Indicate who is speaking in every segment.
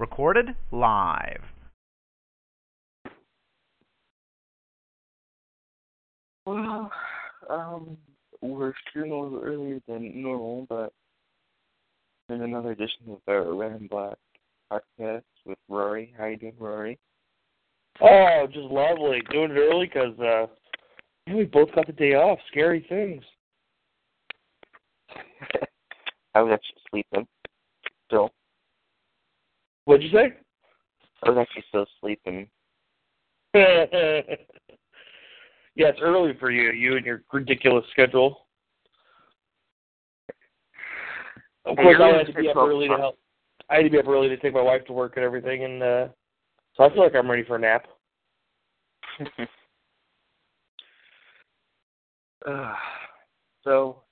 Speaker 1: Recorded live.
Speaker 2: Well, um, we're shooting a little earlier than normal, but there's another edition of the Red and Black podcast with Rory. How you doing, Rory?
Speaker 3: Oh, just lovely. Doing it early 'cause uh, yeah, we both got the day off. Scary things.
Speaker 2: I was actually sleeping. Still.
Speaker 3: What'd you say?
Speaker 2: I was actually still sleeping.
Speaker 3: yeah, it's early for you. You and your ridiculous schedule. Of course, I had to be up early to help. I had to be up early to take my wife to work and everything, and uh so I feel like I'm ready for a nap.
Speaker 2: uh, so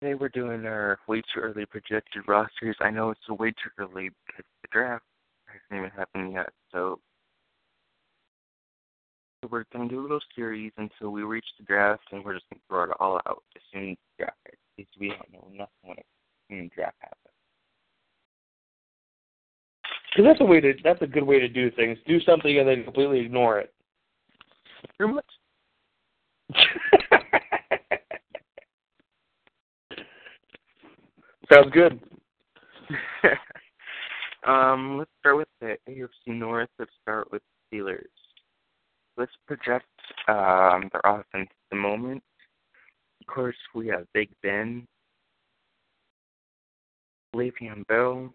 Speaker 2: today we're doing our way too early projected rosters. I know it's a way too early because the draft hasn't even happened yet. So we're gonna do a little series until we reach the draft, and we're just gonna throw it all out as soon as the draft happens. We don't know nothing when, the draft happens.
Speaker 3: Because that's a way to that's a good way to do things. Do something and then completely ignore it.
Speaker 2: Pretty much.
Speaker 3: Sounds good.
Speaker 2: um, let's start with the AFC North. Let's start with Steelers. Let's project um, their offense at the moment. Of course, we have Big Ben, Le'Veon Bell.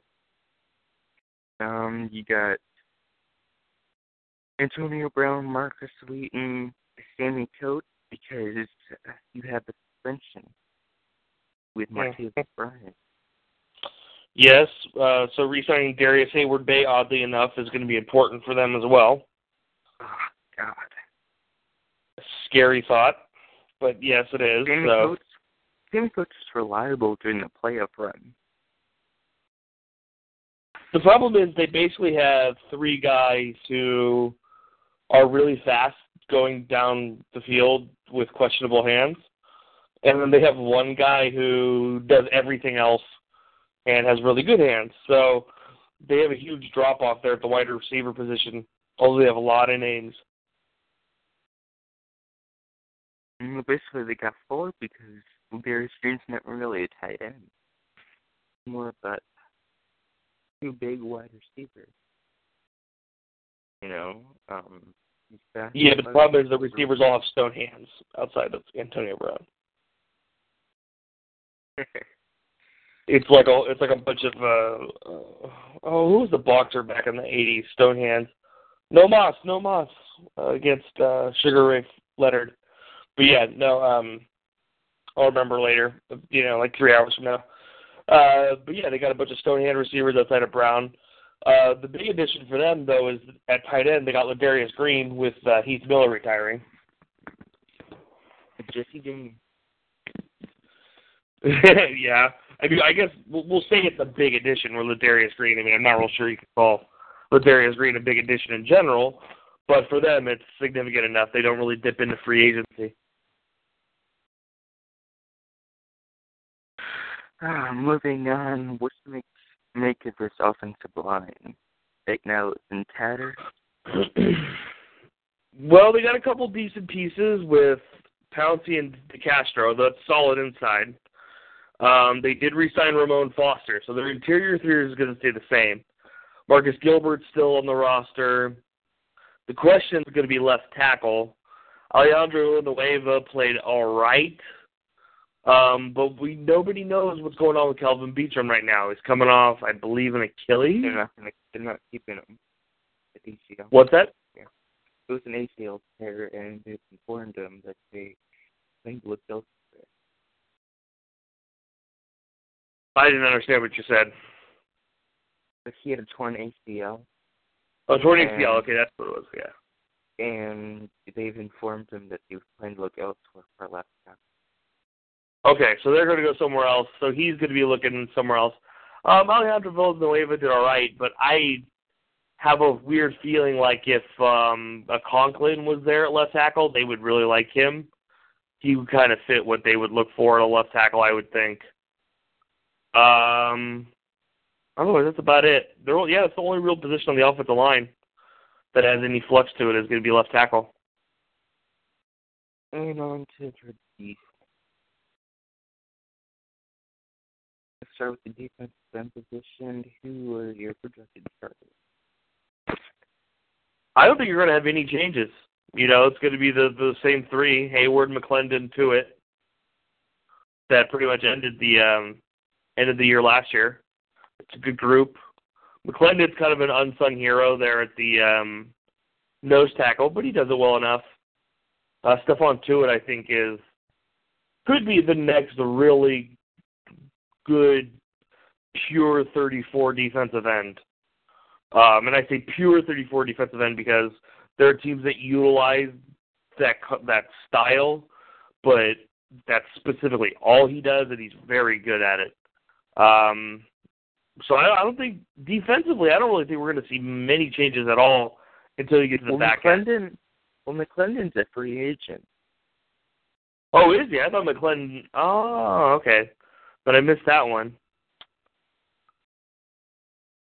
Speaker 2: Um, you got Antonio Brown, Markus Wheaton, Sammy Coates, because you have the suspension with Martavis Bryant.
Speaker 3: Yes, uh, so re-signing Darrius Heyward-Bey, oddly enough, is going to be important for them as well.
Speaker 2: Oh, God.
Speaker 3: Scary thought, but yes, it is.
Speaker 2: Sammy
Speaker 3: so.
Speaker 2: Sammy Coates is reliable during the playoff run.
Speaker 3: The problem is they basically have three guys who are really fast going down the field with questionable hands, and then they have one guy who does everything else and has really good hands. So they have a huge drop off there at the wide receiver position. Although they have a lot of names.
Speaker 2: Basically, they got four because Darius Green's not really a tight end. More of that two big wide receivers. You know, um.
Speaker 3: Yeah, but the problem is the receivers all have stone hands outside of Antonio Brown. It's like a it's like a bunch of uh, oh who was the boxer back in the eighties? Stone hands. No Moss, no Moss uh, against uh, Sugar Ray Leonard. But yeah, no, um, I'll remember later. You know, like three hours from now. Uh, but yeah, they got a bunch of stone hand receivers outside of Brown. Uh, the big addition for them though is at tight end they got Ladarius Green with uh, Heath Miller retiring.
Speaker 2: Jesse James.
Speaker 3: yeah, I mean, I guess we'll, we'll say it's a big addition with Ladarius Green. I mean, I'm not real sure you can call Ladarius Green a big addition in general, but for them, it's significant enough. They don't really dip into free agency.
Speaker 2: Ah, moving on. What's to make of this offensive line? It's in tatters.
Speaker 3: well, they got a couple decent pieces with Pouncey and DeCastro. That's solid inside. Um, they did re-sign Ramon Foster, so their interior three is going to stay the same. Marcus Gilbert's still on the roster. The question is going to be left tackle. Alejandro Nueva played all right, um, but we nobody knows what's going on with Kelvin Beachum right now. He's coming off, I believe, an Achilles.
Speaker 2: They're not gonna, they're not keeping him. At ACL.
Speaker 3: What's that?
Speaker 2: It was an ACL tear, and it's informed them that they playing to look
Speaker 3: I didn't understand what you said.
Speaker 2: But he had a torn ACL,
Speaker 3: Oh, torn
Speaker 2: And-
Speaker 3: ACL. Okay, that's what it was. Yeah.
Speaker 2: and they've informed him that he was planning to look elsewhere for left tackle.
Speaker 3: Okay, so they're going to go somewhere else. So he's going to be looking somewhere else. Um, Alejandro Villanueva did all right, but I have a weird feeling like if um, a Conklin was there at left tackle, they would really like him. He would kind of fit what they would look for at a left tackle, I would think. Um, otherwise, that's about it. They're, all- yeah, it's the only real position on the offensive line that has any flux to it is going to be left tackle.
Speaker 2: And on to the defense. Let's start with the defensive end position. Who are your projected starters?
Speaker 3: I don't think you're going to have any changes. You know, it's going to be the the same three: Heyward, McLendon, Tuitt. That pretty much ended the um, ended the year last year. It's a good group. McLendon's kind of an unsung hero there at the um, nose tackle, but he does it well enough. Uh, Stephon Tuitt, I think, is could be the next really good pure 34 defensive end. Um, and I say pure 34 defensive end because there are teams that utilize that that style, but that's specifically all he does, and he's very good at it. Um, so I, I don't think defensively, I don't really think we're going to see many changes at all until you get to the
Speaker 2: well,
Speaker 3: back end.
Speaker 2: McLendon, well, McLendon's a free agent.
Speaker 3: Oh, is he? I thought McLendon. Oh, okay, but I missed that one.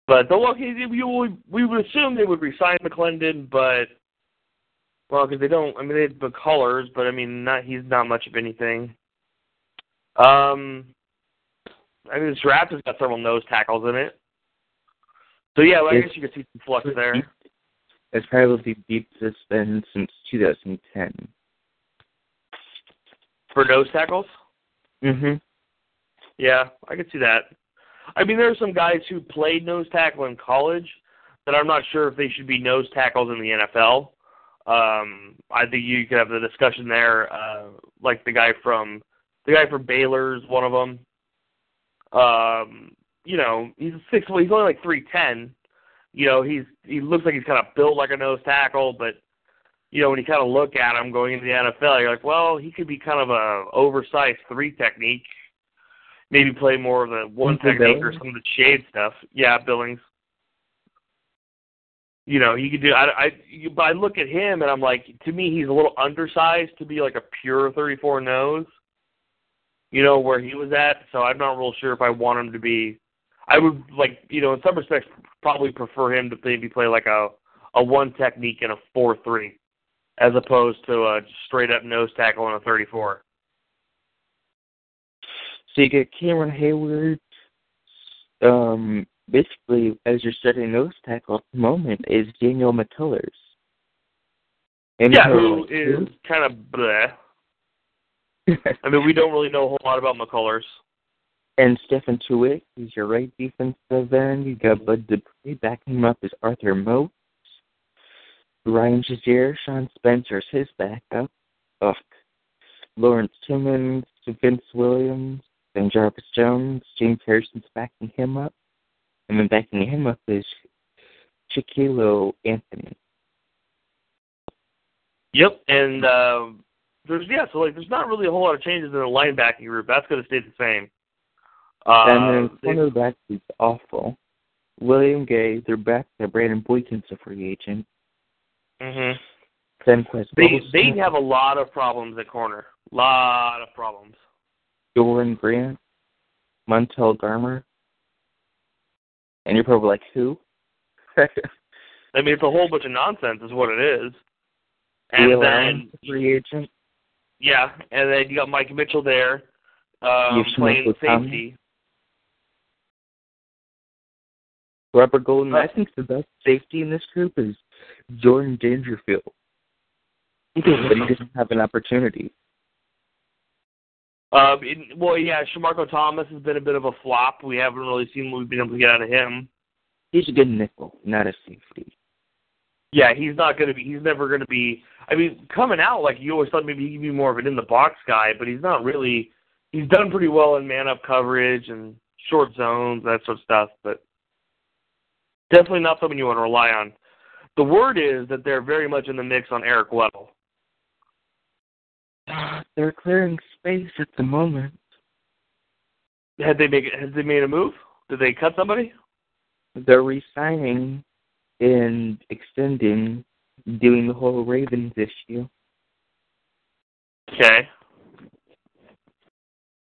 Speaker 3: But the okay, we would we would assume they would resign McLendon, but well, because they don't. I mean, they have the colors, but I mean, not he's not much of anything. Um, I mean, this draft has got several nose tackles in it. So yeah, well, I guess you could see some flux there.
Speaker 2: It's probably the deepest been since 2010.
Speaker 3: For nose tackles?
Speaker 2: Mm-hmm.
Speaker 3: Yeah, I could see that. I mean, there are some guys who played nose tackle in college that I'm not sure if they should be nose tackles in the NFL. Um, I think you could have the discussion there, uh, like the guy from the guy from Baylor's one of them. Um, you know, he's six. Well, he's only like three ten. You know, he's he looks like he's kind of built like a nose tackle, but you know, when you kind of look at him going into the NFL, you're like, well, he could be kind of a oversized three technique. Maybe play more of the one technique or some of the shade stuff. Yeah, Billings. You know, he could do. I, I, you, but I look at him and I'm like, to me, he's a little undersized to be like a pure 34 nose. You know where he was at, so I'm not real sure if I want him to be. I would like, you know, in some respects, probably prefer him to maybe play like a a one technique and a four three, as opposed to a straight up nose tackle and a 34.
Speaker 2: So you get Cameron Heyward. Um, basically, as your starting nose tackle at the moment is Daniel McCullers. And
Speaker 3: Yeah,
Speaker 2: who
Speaker 3: is kind of bleh. I mean, we don't really know a whole lot about McCullers.
Speaker 2: and Stephen Tuitt, who's your right defensive end. You got Bud Dupree backing him up is Arthur Moat. Ryan Shazier, Sean Spencer is his backup. Ugh. Lawrence Timmons, Vince Williams, and Jarvis Jones. James Harrison's backing him up. And then backing him up is Shaquille Anthony.
Speaker 3: Yep, and uh, there's yeah, so like there's not really a whole lot of changes in the linebacking group. That's going to stay the same. Uh,
Speaker 2: and then
Speaker 3: they-
Speaker 2: cornerback is awful. William Gay, they're back there. Brandon Boykin's a free agent.
Speaker 3: mhm. They they have a lot of problems at corner. A Lot of problems.
Speaker 2: Doran Grant, Montel Garmer. And you're probably like, who?
Speaker 3: I mean, it's a whole bunch of nonsense, is what it is. And
Speaker 2: Will
Speaker 3: then
Speaker 2: free agent.
Speaker 3: Yeah, and then you got Mike Mitchell there, um, playing safety.
Speaker 2: Robert Golden. I think the best safety in this group is Jordan Dangerfield. but he didn't have an opportunity.
Speaker 3: Um, in, well, yeah, Shamarko Thomas has been a bit of a flop. We haven't really seen what we've been able to get out of him.
Speaker 2: He's a good nickel, not a safety.
Speaker 3: Yeah, he's not going to be. He's never going to be. I mean, coming out like you always thought maybe he'd be more of an in the box guy, but he's not really. He's done pretty well in man up coverage and short zones, that sort of stuff, but definitely not someone you want to rely on. The word is that they're very much in the mix on Eric Weddle.
Speaker 2: They're clearing space at the moment.
Speaker 3: Had they make had they made a move? Did they cut somebody?
Speaker 2: They're resigning and extending, doing the whole Ravens issue.
Speaker 3: Okay.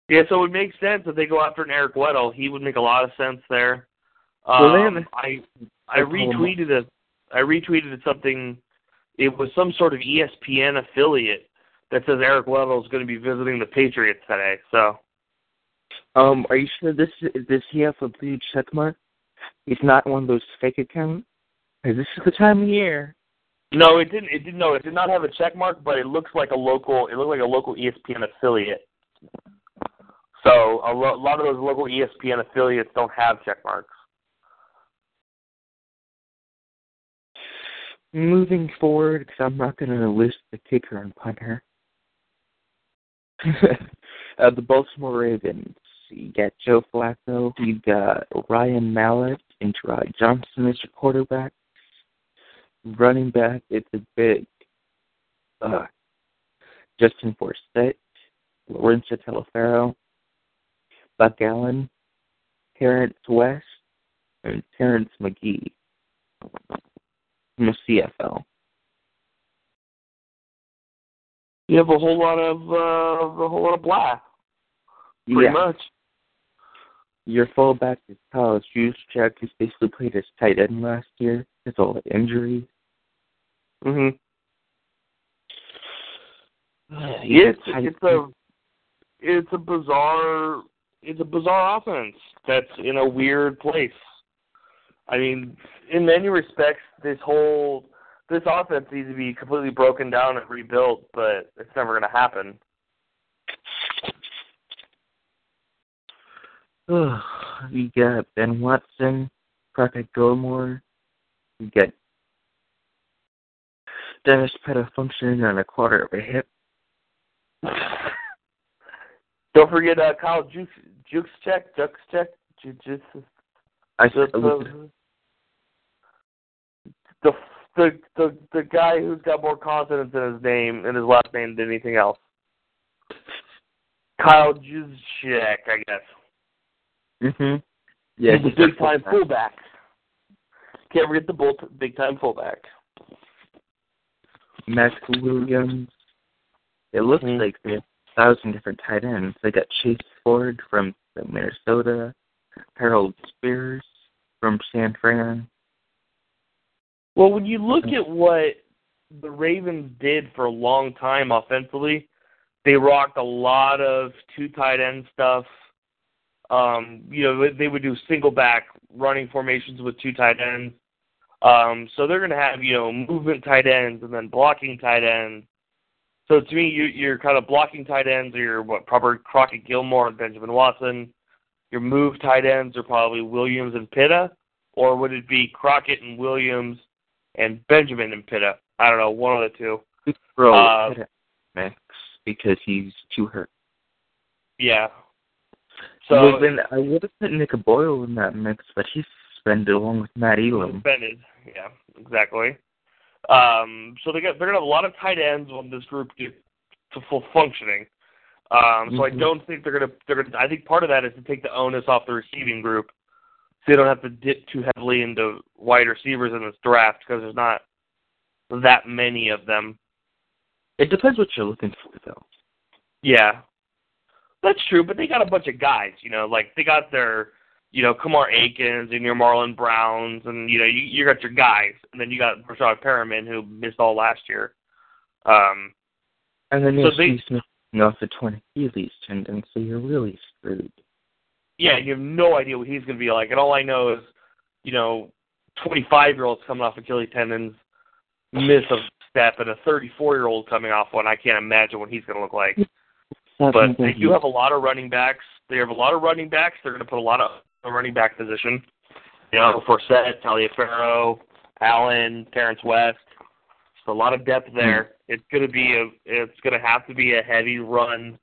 Speaker 3: Yeah, so it would make sense if they go after an Eric Weddle. He would make a lot of sense there. Um, I I retweeted a I retweeted something. It was some sort of ESPN affiliate that says Eric Weddle is going to be visiting the Patriots today. So
Speaker 2: Um, are you sure this does he have a blue check mark? He's not one of those fake accounts. 'Cause this is the time of year.
Speaker 3: no, it didn't. It didn't. No, it did not have a check mark, but it looks like a local. It looked like a local ESPN affiliate. So a, lo- a lot of those local ESPN affiliates don't have check marks.
Speaker 2: Moving forward, because I'm not going to list the kicker and punter. uh, the Baltimore Ravens. You got Joe Flacco. You got Ryan Mallett and Gerard Johnson as your quarterback. Running back, it's a big uh, Justin Forsett, Lorenzo Taliaferro, Buck Allen, Terrence West, and Terrence McGee from the CFL.
Speaker 3: You have a whole lot of uh, a whole lot of black. Pretty
Speaker 2: yeah.
Speaker 3: much.
Speaker 2: Your fullback is Kyle Juszczyk, who's basically played as tight end last year. Has all the injuries.
Speaker 3: Mhm.
Speaker 2: He's
Speaker 3: It's it's a it's a bizarre it's a bizarre offense that's in a weird place. I mean, in many respects, this whole this offense needs to be completely broken down and rebuilt, but it's never going to happen.
Speaker 2: You got Ben Watson, Crockett Gilmore. You got Dennis Pitta functioning on a quarter of a hip.
Speaker 3: Don't forget uh, Kyle Jukes Jukes check Jukes check Jukes
Speaker 2: I
Speaker 3: the,
Speaker 2: said,
Speaker 3: the the the the the guy who's got more confidence in his name in his last name than anything else. Kyle Juszczyk, I guess.
Speaker 2: Mhm. Yeah,
Speaker 3: he's a big time fullback. Can't forget the bull big time fullback.
Speaker 2: Maxx Williams. It looks
Speaker 3: Mhm.
Speaker 2: like they have a thousand different tight ends. They got Chase Ford from Minnesota, Harold Spears from San Fran.
Speaker 3: Well, when you look at what the Ravens did for a long time offensively, they rocked a lot of two tight end stuff. Um, you know, they would do single back running formations with two tight ends. Um, so they're going to have you know movement tight ends and then blocking tight ends. So to me, you, you're kind of blocking tight ends are your what proper Crockett Gilmore and Benjamin Watson. Your move tight ends are probably Williams and Pitta, or would it be Crockett and Williams and Benjamin and Pitta? I don't know, one of the two.
Speaker 2: Throw
Speaker 3: Uh,
Speaker 2: Maxx because he's too hurt.
Speaker 3: Yeah.
Speaker 2: So
Speaker 3: So
Speaker 2: well, then I would have put Nick Boyle in that mix, but he's suspended along with Matt Elam.
Speaker 3: suspended. Yeah, exactly. Um, so they got they're gonna have a lot of tight ends when this group get to full functioning. Um, so I
Speaker 2: Mhm.
Speaker 3: don't think they're gonna they're gonna. I think part of that is to take the onus off the receiving group, so they don't have to dip too heavily into wide receivers in this draft because there's not that many of them.
Speaker 2: It depends what you're looking for, though.
Speaker 3: Yeah, that's true. But they got a bunch of guys. You know, like they got their you know Kamar Aikens and your Marlon Browns, and you know you you got your guys, and then you got Rashad Perriman who missed all last year. Um,
Speaker 2: And then
Speaker 3: So they-
Speaker 2: Smith off the 20 Achilles tendon, so you're really screwed.
Speaker 3: yeah, you have no idea what he's going to be like. And all I know is, you know, 25 year olds coming off Achilles tendons miss a step, and a 34 year old coming off one. I can't imagine what he's going to look like. But they do have a lot of running backs. They have a lot of running backs. They're going to put a lot of the running back position. You know, Forsett, Taliaferro, Allen, Terrence West. So a lot of depth there. Hmm. It's gonna be a it's gonna have to be a heavy run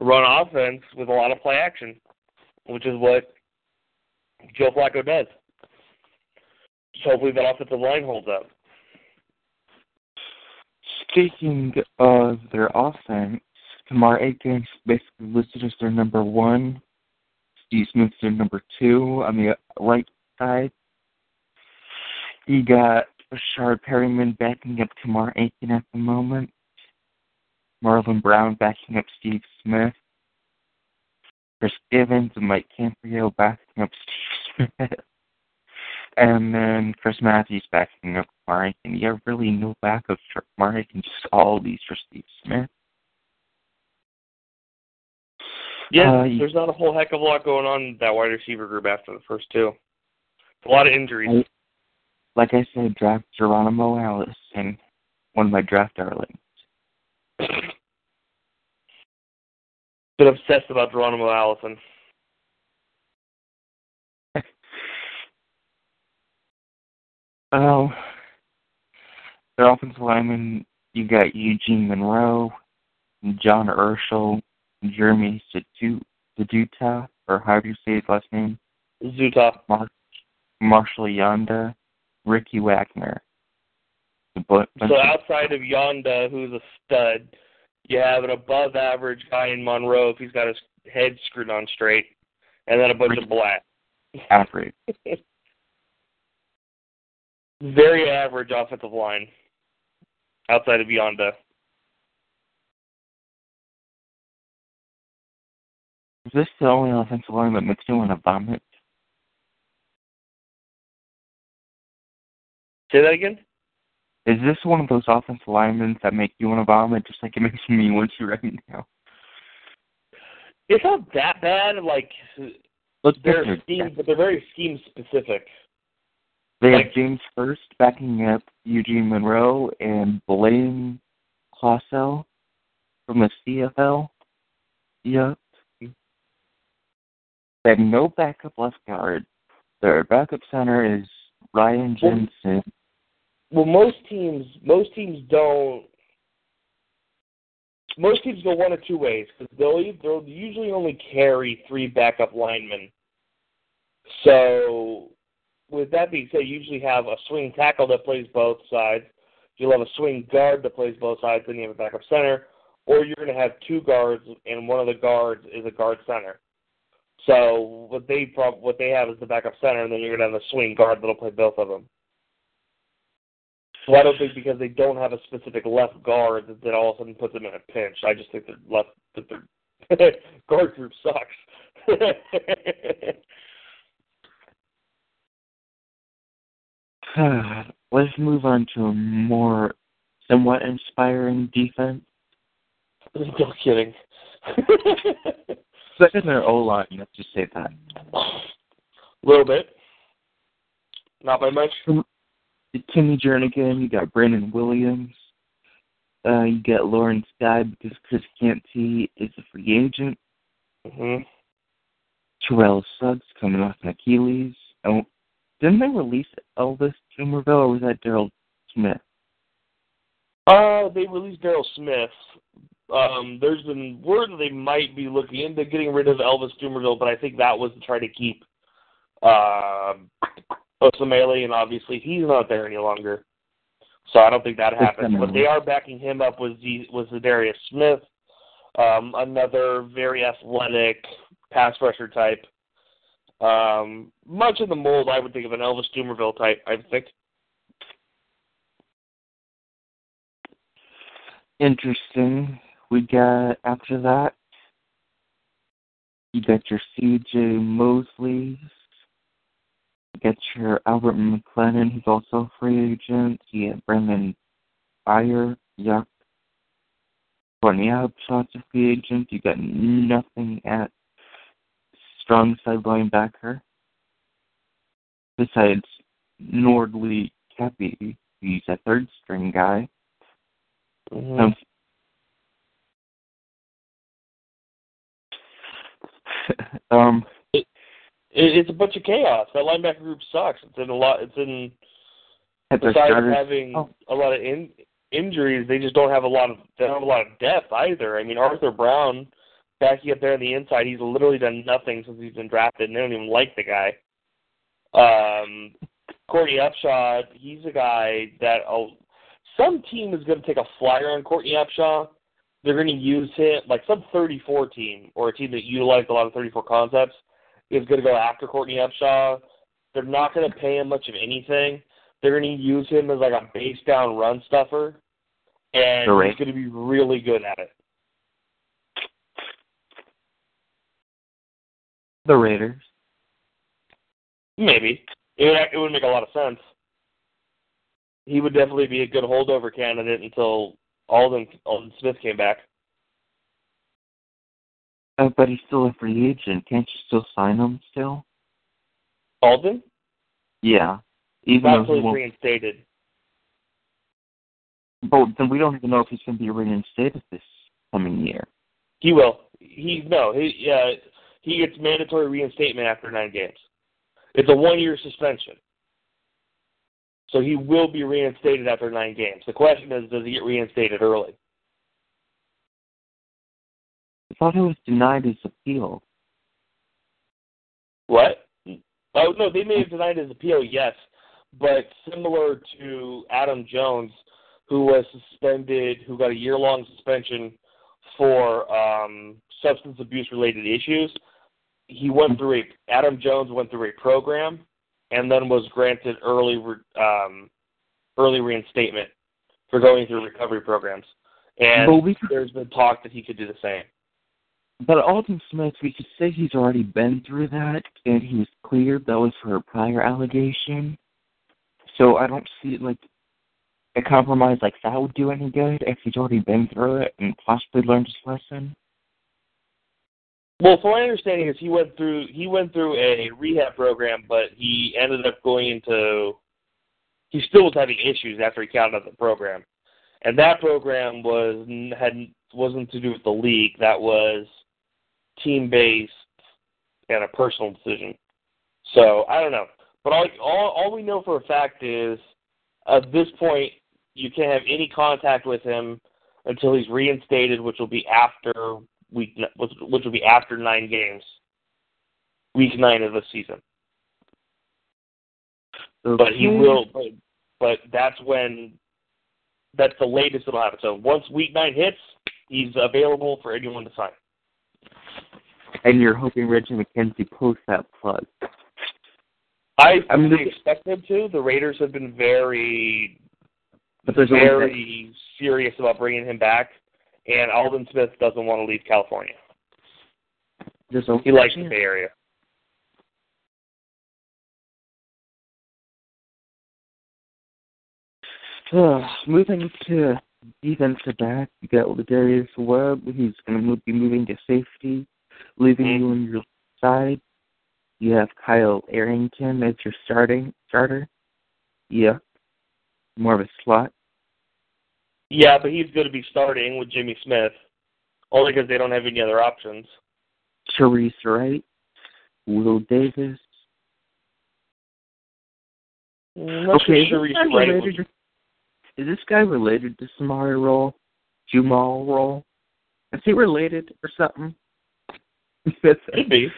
Speaker 3: run offense with a lot of play action, which is what Joe Flacco does. So hopefully that offensive line holds up.
Speaker 2: Speaking of their offense, Kamar Aiken basically listed as their number one. Steve Smith's their number two on the right side. You got Rashard Perriman backing up Kamar Aiken at the moment. Marlon Brown backing up Steve Smith. Chris Givens and Mike Camprio backing up Steve Smith. And then Chris Matthews backing up Kamar Aiken. You have really no backup for Kamar Aiken, just all these for Steve Smith.
Speaker 3: Yeah,
Speaker 2: Uh,
Speaker 3: there's not a whole heck of a lot going on in that wide receiver group after the first two. A lot of injuries.
Speaker 2: Like I said, draft Geronimo Allison, one of my draft darlings.
Speaker 3: Been obsessed about Geronimo Allison.
Speaker 2: Oh, their offensive lineman, you got Eugene Monroe, John Urschel, Jeremy Seduta, or how do you say his last name?
Speaker 3: Zuttah.
Speaker 2: Mar- Marshal Yanda, Ricky Wagner.
Speaker 3: So outside of Yanda, who's a stud, you have an above average guy in Monroe if he's got his head screwed on straight, and then a bunch of black.
Speaker 2: average.
Speaker 3: Very average offensive line outside of Yanda.
Speaker 2: Is this the only offensive line that makes you want to vomit?
Speaker 3: Say that again?
Speaker 2: Is this one of those offensive linemen that make you want to vomit, just like it makes me want to right now?
Speaker 3: It's not that bad. Like
Speaker 2: Let's
Speaker 3: they're scheme, but they're very scheme specific.
Speaker 2: They
Speaker 3: like-
Speaker 2: have James Hurst backing up Eugene Monroe and Blaine Clausell from the CFL. Yep. They have no backup left guard. Their backup center is Ryan Jensen.
Speaker 3: Well, most teams, most teams don't. Most teams go one of two ways because they'll they'll usually only carry three backup linemen. So, with that being said, you usually have a swing tackle that plays both sides. You'll have a swing guard that plays both sides, then you have a backup center, or you're going to have two guards, and one of the guards is a guard center. So what they prob- what they have is the backup center, and then you're going to have a swing guard that'll play both of them. So I don't think because they don't have a specific left guard that, that all of a sudden puts them in a pinch. I just think that left that their guard group sucks.
Speaker 2: Let's move on to a more somewhat inspiring defense.
Speaker 3: no kidding.
Speaker 2: Second their O line, let's just say that.
Speaker 3: A little bit. Not by much.
Speaker 2: Timmy Jernigan, you got Brandon Williams, uh, you got Lawrence Guy because Chris Canty is a free agent.
Speaker 3: hmm
Speaker 2: Terrell Suggs coming off an Achilles. Oh, didn't they release Elvis Dumervil or was that Daryl Smith?
Speaker 3: Uh, they released Daryl Smith. Um, there's been word that they might be looking into getting rid of Elvis Dumervil, but I think that was to try to keep uh, Osemele, and obviously he's not there any longer. So I don't think that happened. But they are backing him up with Z, with Za'Darius Smith, um, another very athletic pass rusher type. Um, much in the mold, I would think of an Elvis Dumervil type. I think.
Speaker 2: Interesting. We got after that. You got your C.J. Mosley. You got your Albert McClellan, who's also a free agent. You got Brendan Fire, Yuck. Courtney Upshaw's a free agent. You got nothing at strong side linebacker. Besides Nordley Cappy, he's a third string guy.
Speaker 3: Mhm.
Speaker 2: Um, um,
Speaker 3: it, it, it's a bunch of chaos. That linebacker group sucks. It's in a lot. It's in besides having
Speaker 2: Oh.
Speaker 3: a lot of in, injuries, they just don't have a lot of they don't have a lot of depth either. I mean, Arthur Brown backing up there on the inside, he's literally done nothing since he's been drafted, and they don't even like the guy. Um, Courtney Upshaw, he's a guy that oh, some team is going to take a flyer on Courtney Upshaw. They're going to use him like some 34 team or a team that utilized a lot of 34 concepts is going to go after Courtney Upshaw. They're not going to pay him much of anything. They're going to use him as like a base down run stuffer, and
Speaker 2: Correct.
Speaker 3: he's going to be really good at it.
Speaker 2: The Raiders.
Speaker 3: Maybe it would, it would make a lot of sense. He would definitely be a good holdover candidate until Aldon Aldon Smith came back.
Speaker 2: Uh, but he's still a free agent. Can't you still sign him still?
Speaker 3: Aldon,
Speaker 2: Yeah. Even
Speaker 3: not
Speaker 2: though he
Speaker 3: he's
Speaker 2: won't,
Speaker 3: reinstated.
Speaker 2: but then we don't even know if he's going to be reinstated this coming year.
Speaker 3: He will. He no. He uh, he gets mandatory reinstatement after nine games. It's a one year suspension. So he will be reinstated after nine games. The question is, does he get reinstated early?
Speaker 2: I thought he was denied his appeal.
Speaker 3: What? Oh no, they may have denied his appeal, yes, but similar to Adam Jones, who was suspended, who got a year long suspension for um, substance abuse related issues. He went through a Adam Jones went through a program, and then was granted early re- um, early reinstatement for going through recovery programs. And
Speaker 2: could-
Speaker 3: there's been talk that he could do the same.
Speaker 2: But Aldon Smith, we could say he's already been through that, and he was cleared. That was for a prior allegation. So I don't see like a compromise like that would do any good if he's already been through it and possibly learned his lesson.
Speaker 3: Well, from my understanding is he went through he went through a rehab program, but he ended up going into he still was having issues after he got out of the program, and that program was had wasn't to do with the league. That was team based and a personal decision. So I don't know, but all all, all we know for a fact is at this point you can't have any contact with him until he's reinstated, which will be after week, which will be after nine games, week nine of the season. But he will, but, but that's when, that's the latest it'll happen. So once week nine hits, he's available for anyone to sign.
Speaker 2: And you're hoping Reggie McKenzie posts that plug.
Speaker 3: I,
Speaker 2: I mean,
Speaker 3: expect him to. The Raiders have been very,
Speaker 2: But
Speaker 3: very serious about bringing him back, and Aldon Smith doesn't want to leave California.
Speaker 2: only
Speaker 3: He likes the Bay Area.
Speaker 2: Uh, moving to defensive back, you got Lardarius Webb. He's going to be moving to safety, leaving
Speaker 3: Mhm.
Speaker 2: you on your side. You have Kyle Arrington as your starting starter. Yeah, more of a slot.
Speaker 3: Yeah, but he's going to be starting with Jimmy Smith, only because they don't have any other options.
Speaker 2: Therese Wright, Will Davis. Okay,
Speaker 3: sure
Speaker 2: is this, guy
Speaker 3: Wright
Speaker 2: related
Speaker 3: was-
Speaker 2: to, is this guy related to Samari Rolle? Jumal Rolle? Is he related or something?
Speaker 3: Could be.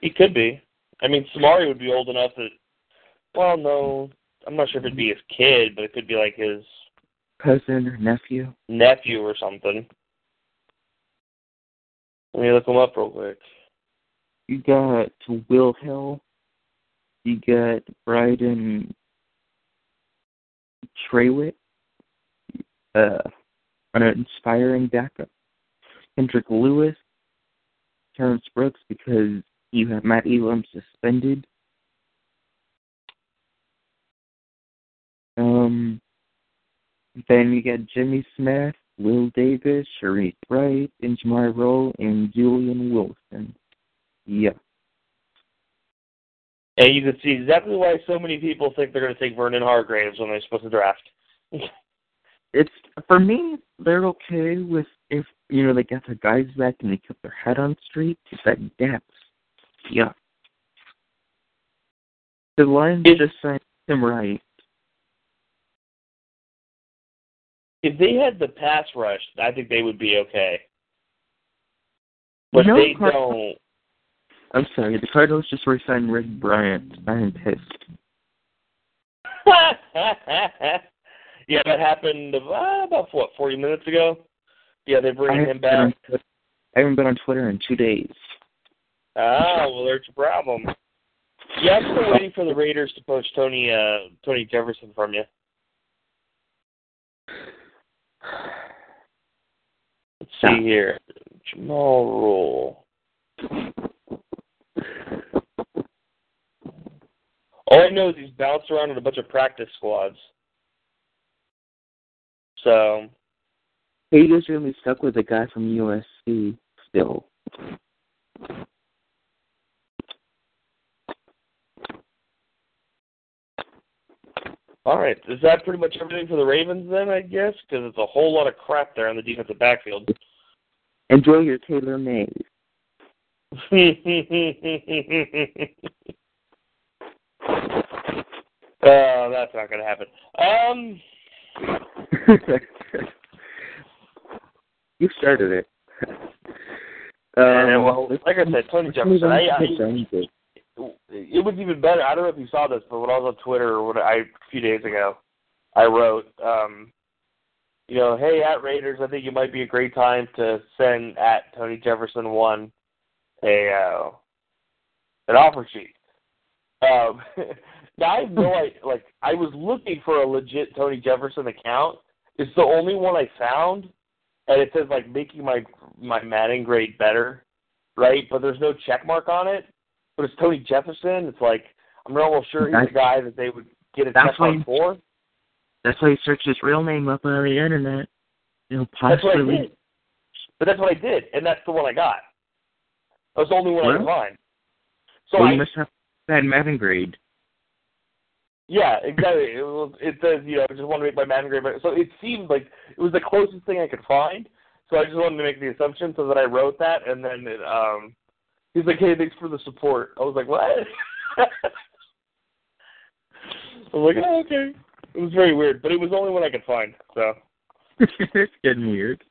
Speaker 3: He could be. I mean, Samari would be old enough that. Well, no, I'm not sure if it'd be his kid, but it could be like his
Speaker 2: Cousin or nephew?
Speaker 3: nephew or something. Let me look him up real quick.
Speaker 2: You got Will Hill. You got Brynden Trawick. Uh, an inspiring backup. Kendrick Lewis. Terrence Brooks because you have Matt Elam suspended. Um, then you got Jimmy Smith, Will Davis, Sharif Wright, and Jamar Rowe, and Julian Wilson. Yeah.
Speaker 3: And you can see exactly why so many people think they're going to take Vernon Hargreaves when they're supposed to draft.
Speaker 2: It's for me, they're okay with if you know they got their guys back and they kept their head on straight. It's that depth. Yeah. The Lions just signed Tim Wright.
Speaker 3: If they had the pass rush, I think they would be okay. But
Speaker 2: You know,
Speaker 3: they
Speaker 2: Card-
Speaker 3: don't.
Speaker 2: I'm sorry, the Cardinals just re-signed Rick Bryant. I am pissed.
Speaker 3: yeah, that happened uh, about what forty minutes ago. Yeah, they're
Speaker 2: I
Speaker 3: him
Speaker 2: haven't, on
Speaker 3: back.
Speaker 2: I haven't been on Twitter in two days.
Speaker 3: Ah, well, there's your problem. Yeah, I'm still waiting for the Raiders to poach Tony uh, Tony Jefferson from you. Let's see here. Jamal Rule. All I know is he's bounced around in a bunch of practice squads. So,
Speaker 2: are gonna be stuck with a guy from USC still.
Speaker 3: All right. Is that pretty much everything for the Ravens then, I guess? Because it's a whole lot of crap there on the defensive backfield.
Speaker 2: Enjoy your Taylor Mays.
Speaker 3: Oh, that's not going to happen. Um,
Speaker 2: you started it.
Speaker 3: yeah,
Speaker 2: Um,
Speaker 3: well,
Speaker 2: let's-
Speaker 3: like I said, Tony Jefferson. I, I. it was even better. I don't know if you saw this, but when I was on Twitter or what I a few days ago, I wrote, um, you know, hey at Raiders, I think it might be a great time to send at Tony Jefferson one a uh, an offer sheet. Um, now I have no idea. Like I was looking for a legit Tony Jefferson account. It's the only one I found, and it says like making my my Madden grade better, right? But there's no check mark on it. But it's Tony Jefferson. It's like I'm not almost sure he's the guy that they would get a
Speaker 2: That's why-
Speaker 3: for.
Speaker 2: That's why you search his real name up on the internet. You'll
Speaker 3: That's what I
Speaker 2: possibly.
Speaker 3: did. But that's what I did, and that's the one I got. That was the only one I could find. So
Speaker 2: well,
Speaker 3: I,
Speaker 2: you must have bad Madden grade.
Speaker 3: yeah, exactly. It, was, it says, you know, I just want to make my Madden grade. So it seemed like it was the closest thing I could find. So I just wanted to make the assumption so that I wrote that, and then it, um, he's like, "Hey, thanks for the support." I was like, "What?" I was like, oh, "Okay." It was very weird, but it was the only one I could find. So
Speaker 2: it's getting weird.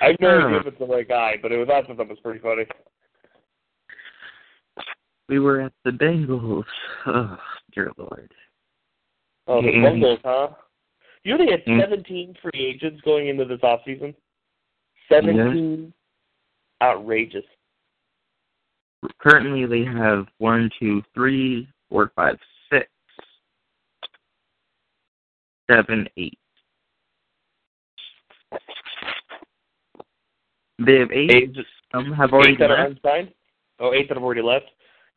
Speaker 3: I have no idea if it's the right guy, but it was I thought that was pretty funny.
Speaker 2: we were at the Bengals. Oh, dear Lord.
Speaker 3: Oh, the
Speaker 2: Yeah.
Speaker 3: Bengals, huh? You know they had
Speaker 2: Mm.
Speaker 3: 17 free agents going into this offseason? 17? Outrageous.
Speaker 2: Currently, they have one, two, three, four, five, six, seven, eight. They have eight.
Speaker 3: Eight,
Speaker 2: Some have already
Speaker 3: eight that are
Speaker 2: left.
Speaker 3: unsigned? Oh, eight that have already left?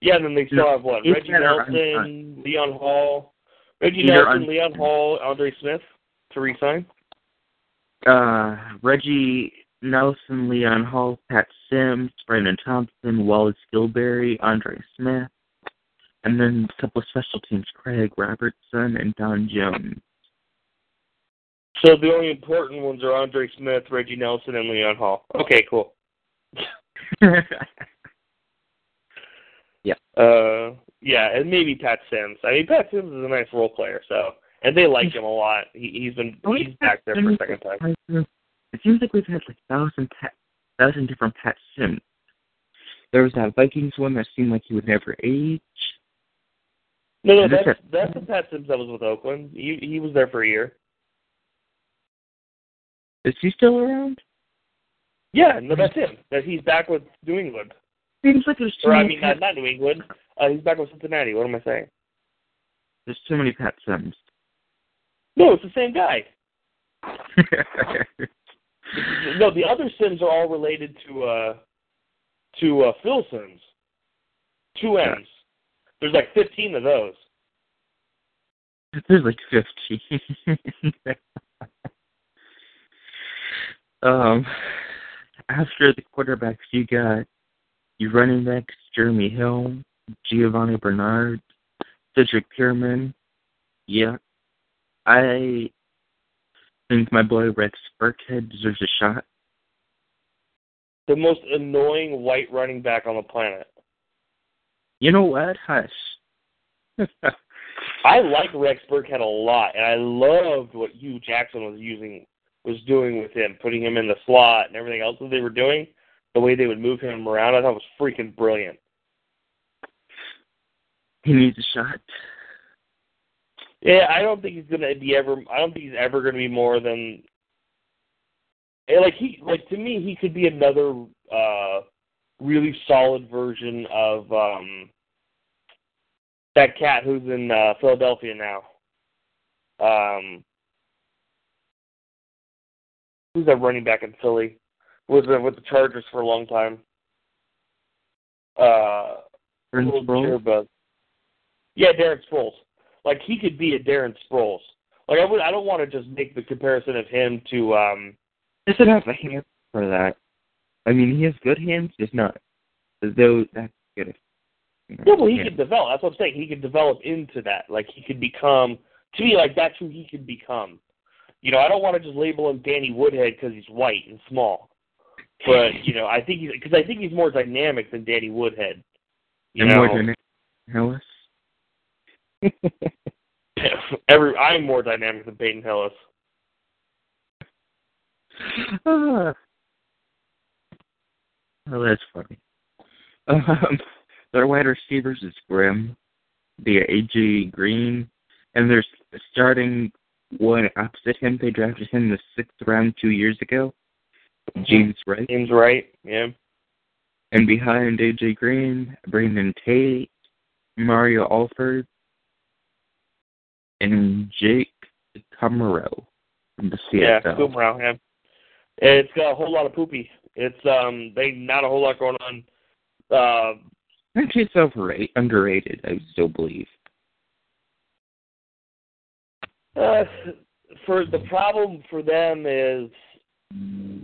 Speaker 3: Yeah, and then they still
Speaker 2: No,
Speaker 3: have what? Reggie Nelson. Leon Hall. Reggie
Speaker 2: Either
Speaker 3: Nelson, Leon Hall, Andre Smith to resign?
Speaker 2: Uh, Reggie Nelson, Leon Hall, Pat Sims, Brandon Thompson, Wallace Gilberry, Andre Smith, and then a couple of special teams, Craig Robertson and Don Jones.
Speaker 3: So the only important ones are Andre Smith, Reggie Nelson, and Leon Hall. Okay, cool.
Speaker 2: Yeah.
Speaker 3: Uh, yeah, and maybe Pat Sims. I mean, Pat Sims is a nice role player, so and they like him a lot. He, he's been he's back there for a second time.
Speaker 2: It seems like we've had like thousand Pat, thousand different Pat Sims. There was that Vikings one that seemed like he would never age.
Speaker 3: No, no, that's that's the Pat Sims that was with Oakland. He he was there for a year.
Speaker 2: Is he still around?
Speaker 3: Yeah, no, that's him. That he's back with New England,
Speaker 2: Seems like there's too
Speaker 3: or I mean, not not New England. Uh, he's back with Cincinnati. What am I saying?
Speaker 2: there's too many Pat Sims.
Speaker 3: No, it's the same guy. No, the other sins are all related to uh to uh Phil Simms. Two M's. There's like fifteen of those.
Speaker 2: There's like fifteen. um, after the quarterbacks, you got your running backs, Jeremy Hill, Giovani Bernard, Cedric Peerman. Yeah, I think my boy Rex Burkhead deserves a shot.
Speaker 3: The most annoying white running back on the planet.
Speaker 2: You know what? Hush.
Speaker 3: I like Rex Burkhead a lot, and I loved what Hue Jackson was using was doing with him, putting him in the slot and everything else that they were doing. The way they would move him around, I thought was freaking brilliant.
Speaker 2: He needs a shot.
Speaker 3: Yeah, I don't think he's gonna be ever. I don't think he's ever gonna be more than. eh, Like he, like to me, he could be another uh really solid version of um that cat who's in uh, Philadelphia now. Um, who's that running back in Philly? Was uh, with the Chargers for a long time. Uh,
Speaker 2: Aaron Sproles?
Speaker 3: Yeah, Darren Sproles. Like he could be a Darren Sproles. Like I would, I don't want to just make the comparison of him to. um
Speaker 2: doesn't have the hands for that. I mean, he has good hands, just not though that's good. You know,
Speaker 3: Yeah, well, he
Speaker 2: yeah.
Speaker 3: could develop. That's what I'm saying. He could develop into that. Like he could become. To me, like that's who he could become. You know, I don't want to just label him Danny Woodhead because he's white and small. But you know, I think he's because I think he's more dynamic than Danny Woodhead. You
Speaker 2: and
Speaker 3: know,
Speaker 2: more than Hillis.
Speaker 3: every I'm more dynamic than Peyton Hillis.
Speaker 2: Ah. Oh, that's funny. Um, their wide receivers is Grim, the AJ Green, and they're starting one opposite him. They drafted him in the sixth round two years ago. James Wright.
Speaker 3: James right. Yeah.
Speaker 2: And behind AJ Green, Brandon Tate, Mario Alford, and Jake Kumerow from the
Speaker 3: Yeah,
Speaker 2: CFL.
Speaker 3: Yeah. It's got a whole lot of poopy. It's um they not a whole lot going on. Uh
Speaker 2: Actually, it's overrated, underrated. I still believe.
Speaker 3: Uh, for the problem for them is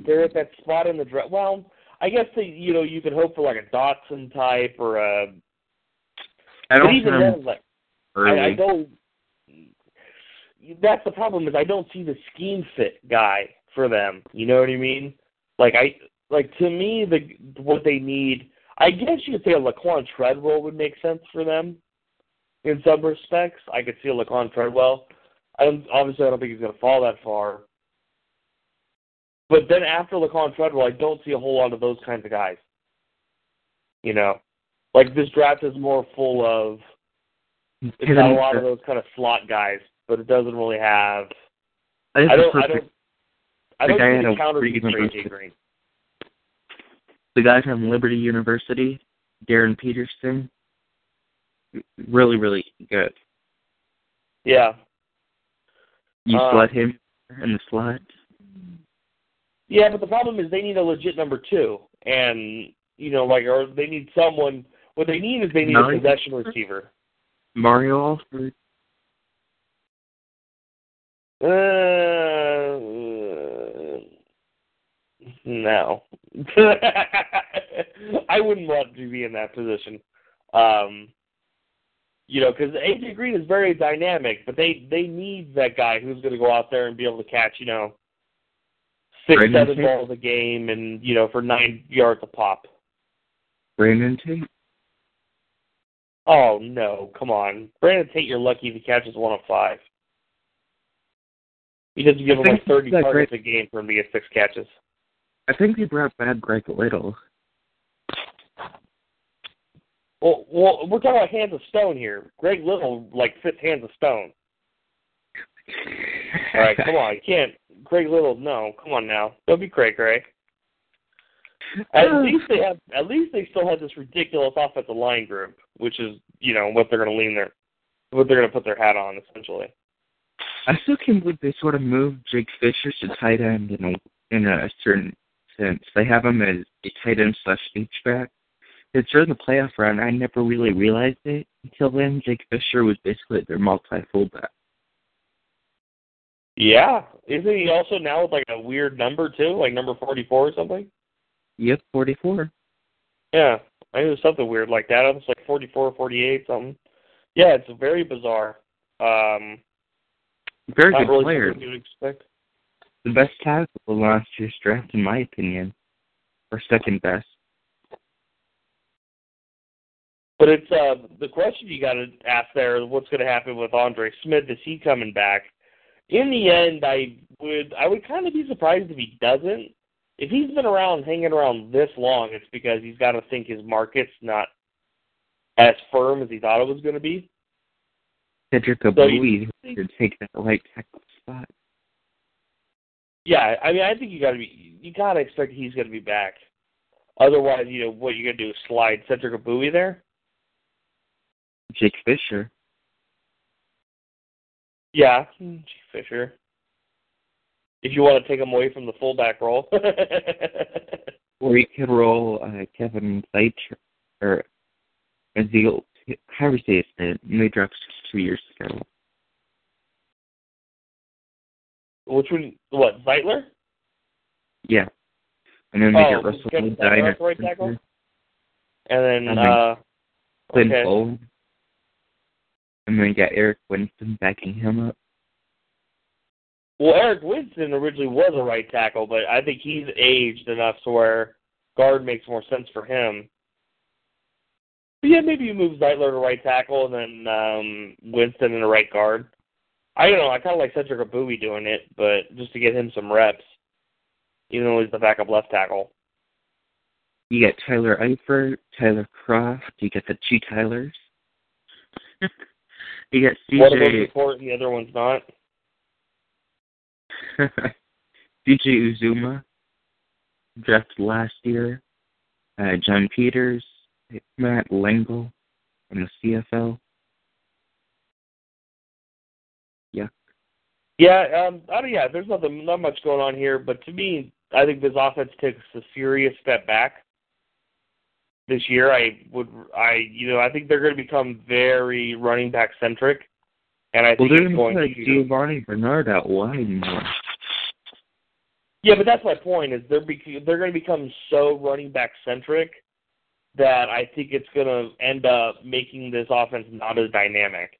Speaker 3: they're at that spot in the draft. Well, I guess they, you know, you could hope for like a Dotson type or a.
Speaker 2: I don't
Speaker 3: even then, like. I, I don't. That's the problem is I don't see the scheme fit guy for them. You know what I mean? Like I like to me the what they need. I guess you could say a Laquan Treadwell would make sense for them. In some respects, I could see a Laquan Treadwell. I don't obviously I don't think he's going to fall that far. But then after Laquan Treadwell, I don't see a whole lot of those kinds of guys. You know, like this draft is more full of it's got a lot of those kind of slot guys, but it doesn't really have.
Speaker 2: I,
Speaker 3: I don't. I don't. I don't
Speaker 2: the guy
Speaker 3: see
Speaker 2: had
Speaker 3: the counter
Speaker 2: pretty
Speaker 3: for
Speaker 2: good
Speaker 3: AJ
Speaker 2: first-
Speaker 3: Green.
Speaker 2: the guy from Liberty University, Darrin Peterson, really, really good.
Speaker 3: Yeah,
Speaker 2: You
Speaker 3: Uh,
Speaker 2: slot him in the slot.
Speaker 3: yeah, but the problem is they need a legit number two, and you know, like, or they need someone. What they need is they need
Speaker 2: No.
Speaker 3: a possession receiver.
Speaker 2: Mario Alford.
Speaker 3: Uh, no. I wouldn't want to be in that position. Um, you know, because AJ Green is very dynamic, but they they need that guy who's going to go out there and be able to catch, you know, six,
Speaker 2: Brandon
Speaker 3: seven
Speaker 2: Tate?
Speaker 3: balls a game, and you know, for nine yards a pop.
Speaker 2: Brandon Tate.
Speaker 3: Oh no, come on, Brandon Tate, you're lucky if he catches one of five. He doesn't give him like thirty
Speaker 2: he's got
Speaker 3: targets a game for him to get six catches.
Speaker 2: I think they brought back Greg Little.
Speaker 3: Well, well, we're talking about hands of stone here. Greg Little like fits hands of stone. All right, come on, you can't. Greg Little, no, come on now, don't be cray cray. At least they have. At least they still have this ridiculous offensive line group, which is you know what they're going to lean their, what they're going to put their hat on essentially.
Speaker 2: I still can't believe they sort of moved Jake Fisher to tight end in a in a certain sense. They have him as a tight end slash H back. It's during the playoff run. I never really realized it until then. Jake Fisher was basically their multi fullback.
Speaker 3: Yeah, isn't he also now with like a weird number too, like number forty-four or something?
Speaker 2: Yep, forty four.
Speaker 3: Yeah, I knew something weird like that. It's like 44, 48, something. Yeah, it's very bizarre. Um,
Speaker 2: Very
Speaker 3: not
Speaker 2: good
Speaker 3: really
Speaker 2: player.
Speaker 3: you'd expect.
Speaker 2: The best tackle of last year's draft, in my opinion, or second best.
Speaker 3: But it's uh the question you got to ask there: What's going to happen with Andre Smith? Is he coming back? In the end, I would I would kind of be surprised if he doesn't. If he's been around hanging around this long, it's because he's got to think his market's not as firm as he thought it was going to be.
Speaker 2: Cedric
Speaker 3: So you-
Speaker 2: to take that right tackle spot.
Speaker 3: Yeah, I mean, I think you got to be you got to expect he's going to be back. Otherwise, you know what you're going to do is slide Cedric Ogbuehi there.
Speaker 2: Jake Fisher.
Speaker 3: Yeah, Jake Fisher. If you want to take him away from the fullback role.
Speaker 2: Or you could roll uh, Kevin Zeitler, or Ezekiel, however you say his name. They two years ago.
Speaker 3: Which one? What Zeitler?
Speaker 2: Yeah. And then they
Speaker 3: Oh,
Speaker 2: got Russell
Speaker 3: at right tackle? And then uh,
Speaker 2: Clint
Speaker 3: okay.
Speaker 2: Boling. And then you got Eric Winston backing him up.
Speaker 3: Well, Eric Winston originally was a right tackle, but I think he's aged enough to where guard makes more sense for him. But yeah, maybe you move Zeitler to right tackle and then um, Winston in the right guard. I don't know. I kind of like Cedric Ogbuehi doing it, but just to get him some reps, even though he's the backup left tackle.
Speaker 2: You got Tyler Eifert, Tyler Kroft. You got the two Tylers. you got
Speaker 3: One of them's
Speaker 2: CJ
Speaker 3: a the other one's not.
Speaker 2: CJ Uzomah, drafted last year. Uh, John Peters, Matt Lengel from the CFL. Yeah.
Speaker 3: Yeah, um, I don't, yeah. There's nothing, not much going on here, but to me, I think this offense takes a serious step back this year. I would, I, you know, I think they're going to become very running back centric, and I
Speaker 2: Well,
Speaker 3: think
Speaker 2: they're going to put
Speaker 3: to.
Speaker 2: Giovani Bernard out wide more.
Speaker 3: Yeah, but that's my point. Is they're bec- they're going to become so running back centric that I think it's going to end up making this offense not as dynamic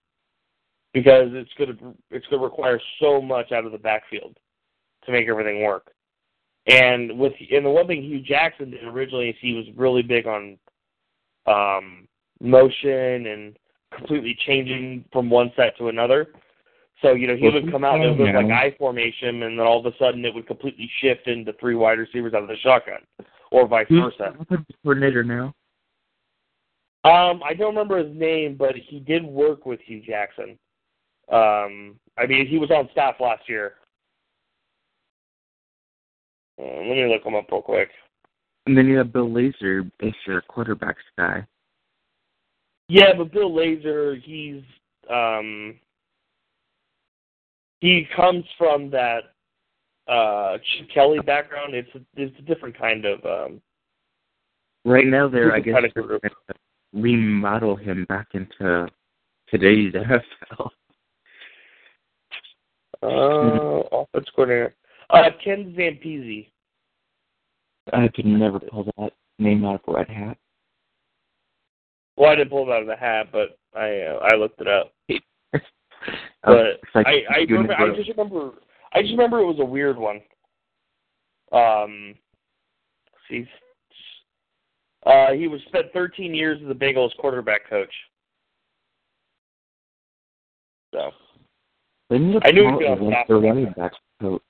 Speaker 3: because it's going to it's going to require so much out of the backfield to make everything work. And with and the one thing Hue Jackson did originally is he was really big on um, motion and completely changing from one set to another. So you know he would come out and it
Speaker 2: now-
Speaker 3: like I formation, and then all of a sudden it would completely shift into three wide receivers out of the shotgun, or vice versa.
Speaker 2: coordinator now?
Speaker 3: Um, I don't remember his name, but he did work with Hue Jackson. Um, I mean, he was on staff last year. Uh, let me look him up real quick.
Speaker 2: And then you have Bill Lazor as your quarterbacks guy.
Speaker 3: Yeah, but Bill Lazor, he's um, he comes from that uh, Chip Kelly background. It's a, it's a different kind of um,
Speaker 2: Right now, they're I guess
Speaker 3: Kind of
Speaker 2: remodel him back into today's NFL.
Speaker 3: uh, offense coordinator. Uh, Ken Zampese.
Speaker 2: I could never pull that name out of a red hat.
Speaker 3: Well, I didn't pull it out of the hat, but I uh, I looked it up.
Speaker 2: Oh,
Speaker 3: But
Speaker 2: like
Speaker 3: I I, remember, I just remember I just remember it was a weird one. Um, see, uh, he was spent 13 years as the Bengals quarterback coach. So
Speaker 2: They need to
Speaker 3: I knew he'd be
Speaker 2: him
Speaker 3: on
Speaker 2: as
Speaker 3: top
Speaker 2: their running backs coach.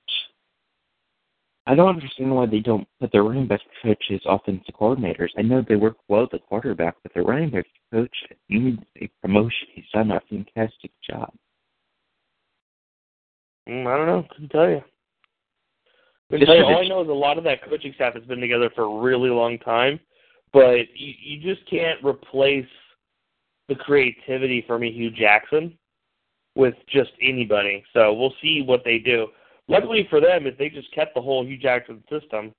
Speaker 2: I don't understand why they don't put their running backs coach as offensive coordinators. I know they work well with the quarterback, but their running backs coach needs a promotion. He's done a fantastic job.
Speaker 3: mm, I don't know. Couldn't tell you. Couldn't tell you. All I know is a lot of that coaching staff has been together for a really long time, but you, you just can't replace the creativity from a Hue Jackson with just anybody. So we'll see what they do. Luckily for them, if they just kept the whole Hue Jackson system,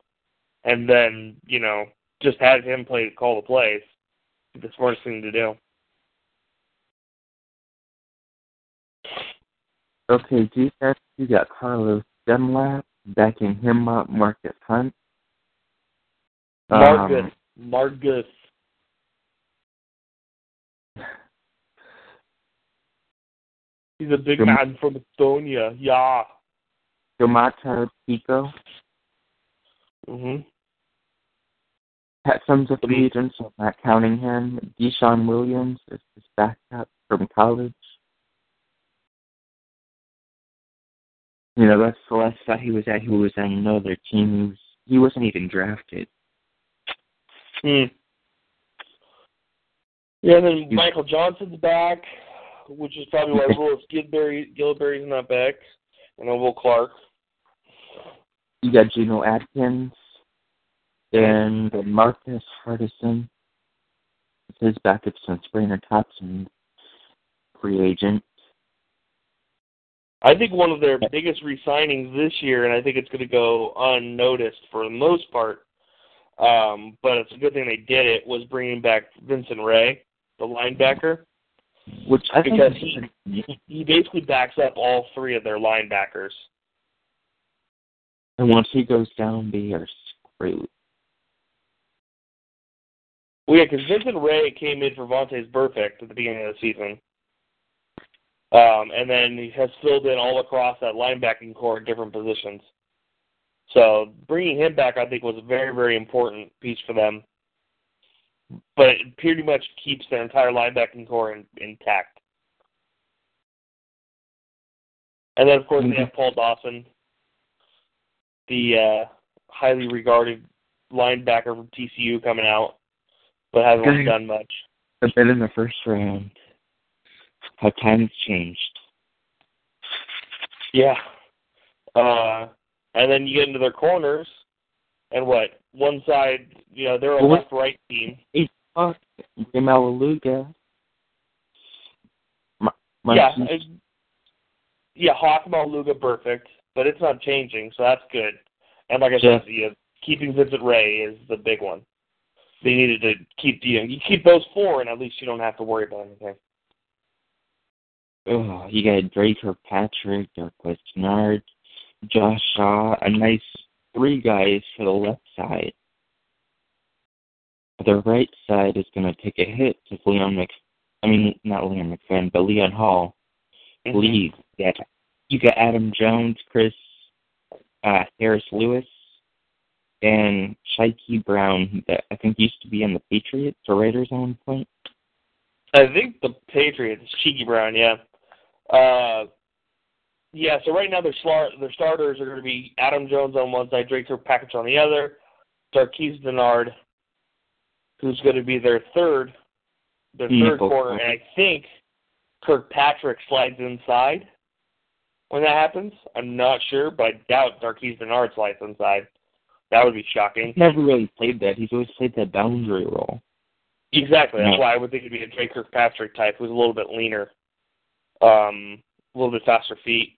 Speaker 3: and then you know just had him play call the plays, the smartest thing to do.
Speaker 2: Okay, defense, you got Carlos Dunlap backing him up, Margus Hunt. Um,
Speaker 3: Margus. He's a big man from Estonia. Yeah.
Speaker 2: Domata Peko,
Speaker 3: Mhm.
Speaker 2: Pat sums up the agents of Matt Cunningham. Deshaun Williams is his backup from college. You know, that's the last spot he was at. He was on another team. He, was, he wasn't even drafted.
Speaker 3: Hmm. Yeah, and then Michael Johnson's back, which is probably why Wallace Gilberry Gilberry's not back. And Will Clark.
Speaker 2: You got Geno Atkins and Marcus Hardison. His backup since Brainer Thompson, free agent.
Speaker 3: I think one of their biggest re-signings this year, and I think it's going to go unnoticed for the most part, um, but it's a good thing they did it, was bringing back Vincent Rey, the linebacker.
Speaker 2: Which I
Speaker 3: because he he basically backs up all three of their linebackers.
Speaker 2: And once he goes down, they are screwed.
Speaker 3: Well, yeah, because Vincent Rey came in for Vontaze Burfict at the beginning of the season. Um, and then he has filled in all across that linebacking core at different positions. So bringing him back, I think, was a very, very important piece for them. But it pretty much keeps their entire linebacking core in, intact. And then, of course,
Speaker 2: Mm-hmm.
Speaker 3: they have Paul Dawson, the uh, highly regarded linebacker from TCU coming out, but hasn't really done much.
Speaker 2: A bit in the first round. How times changed.
Speaker 3: Yeah. Uh, and then you get into their corners, and what? One side, you know, they're a
Speaker 2: Well,
Speaker 3: left-right team.
Speaker 2: He's Fuck. Jamal Aluga. Ma-
Speaker 3: Yeah, it- yeah, Hawk Maualuga, perfect, but it's not changing, so that's good. And like I
Speaker 2: Yeah.
Speaker 3: said, you know, keeping Vincent Rey is the big one. They needed to keep the you keep those four, and at least you don't have to worry about anything.
Speaker 2: Oh, you got Drake or Kirkpatrick, Darqueze Dennard, Josh Shaw, a nice three guys for the left side. The right side is going to take a hit if Leon Mc, I mean not Leon McFadden, but Leon Hall
Speaker 3: Mm-hmm.
Speaker 2: leaves. Yeah, you got Adam Jones, Chris uh, Harris Lewis, and Chykie Brown, that I think used to be on the Patriots or Raiders at one point.
Speaker 3: I think the Patriots, Chykie Brown, yeah. Uh, yeah, so right now their, slar- their starters are going to be Adam Jones on one side, Drake Kirkpatrick on the other, Darqueze Dennard, who's going to be their third, their third
Speaker 2: Nickel
Speaker 3: corner, and I think Kirkpatrick slides inside when that happens. I'm not sure, but I doubt Darqueze Dennard slides inside. That would be shocking.
Speaker 2: He's Never really played that. He's always played that boundary role.
Speaker 3: Exactly. That's
Speaker 2: Yeah.
Speaker 3: why I would think it'd be a Drake Kirkpatrick type who's a little bit leaner, um, a little bit faster feet.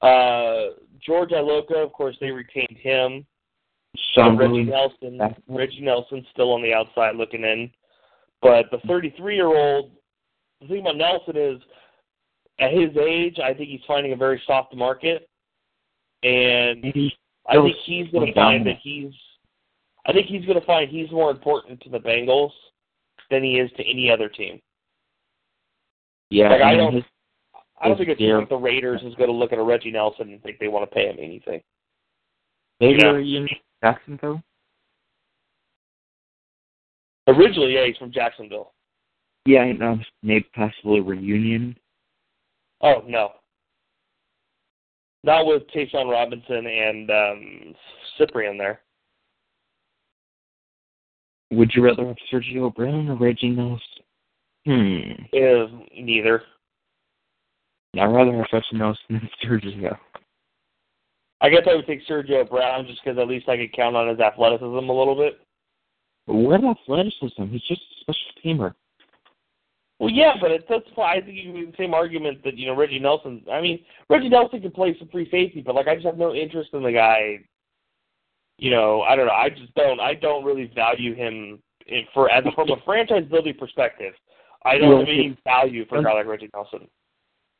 Speaker 3: Uh, George Iloka, of course, they retained him.
Speaker 2: Sean
Speaker 3: Reggie. Nelson, Reggie Nelson's still on the outside looking in, but the 33 year old. The thing about Nelson is, at his age, I think he's finding a very soft market, and I think he's going to find that he's. I think he's going to find he's more important to the Bengals than he is to any other team.
Speaker 2: Yeah,
Speaker 3: Like, I don't-
Speaker 2: his-
Speaker 3: I don't think
Speaker 2: there-
Speaker 3: like the Raiders is going to look at a Reggie Nelson and think they want to pay him anything.
Speaker 2: maybe
Speaker 3: Yeah.
Speaker 2: a reunion Jacksonville.
Speaker 3: Originally, yeah, he's from Jacksonville.
Speaker 2: Yeah, I know. Maybe possibly reunion.
Speaker 3: Oh no, not with Tayshawn Robinson and um, Cyprien there.
Speaker 2: Would you rather have Sergio Brown or Reggie Nelson? Hmm.
Speaker 3: Is neither.
Speaker 2: I'd rather have Reggie Nelson than Sergio.
Speaker 3: I guess I would take Sergio Brown just because at least I could count on his athleticism a little bit.
Speaker 2: What athleticism? He's just a special teamer.
Speaker 3: Well, yeah, but it, that's why I think you can make the same argument that you know Reggie Nelson. I mean, Reggie Nelson can play some free safety, but like I just have no interest in the guy. You know, I don't know. I just don't. I don't really value him in, for as from a franchise building perspective. I don't any value for a guy like Reggie Nelson.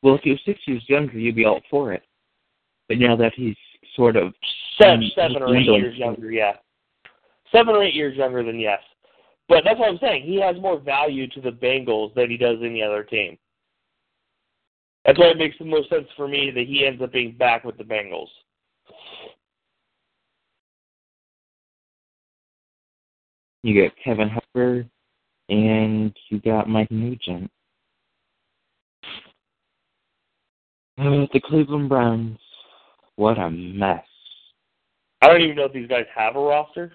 Speaker 2: Well, if he was six years younger, you'd be all for it. But now that he's sort of
Speaker 3: Seven,
Speaker 2: Um,
Speaker 3: seven or eight years younger, yeah. Seven or eight years younger than yes. But that's what I'm saying. He has more value to the Bengals than he does any other team. That's why it makes the most sense for me that he ends up being back with the Bengals.
Speaker 2: You got Kevin Huber, and you got Mike Nugent. Uh, the Cleveland Browns, what a mess.
Speaker 3: I don't even know if these guys have a roster.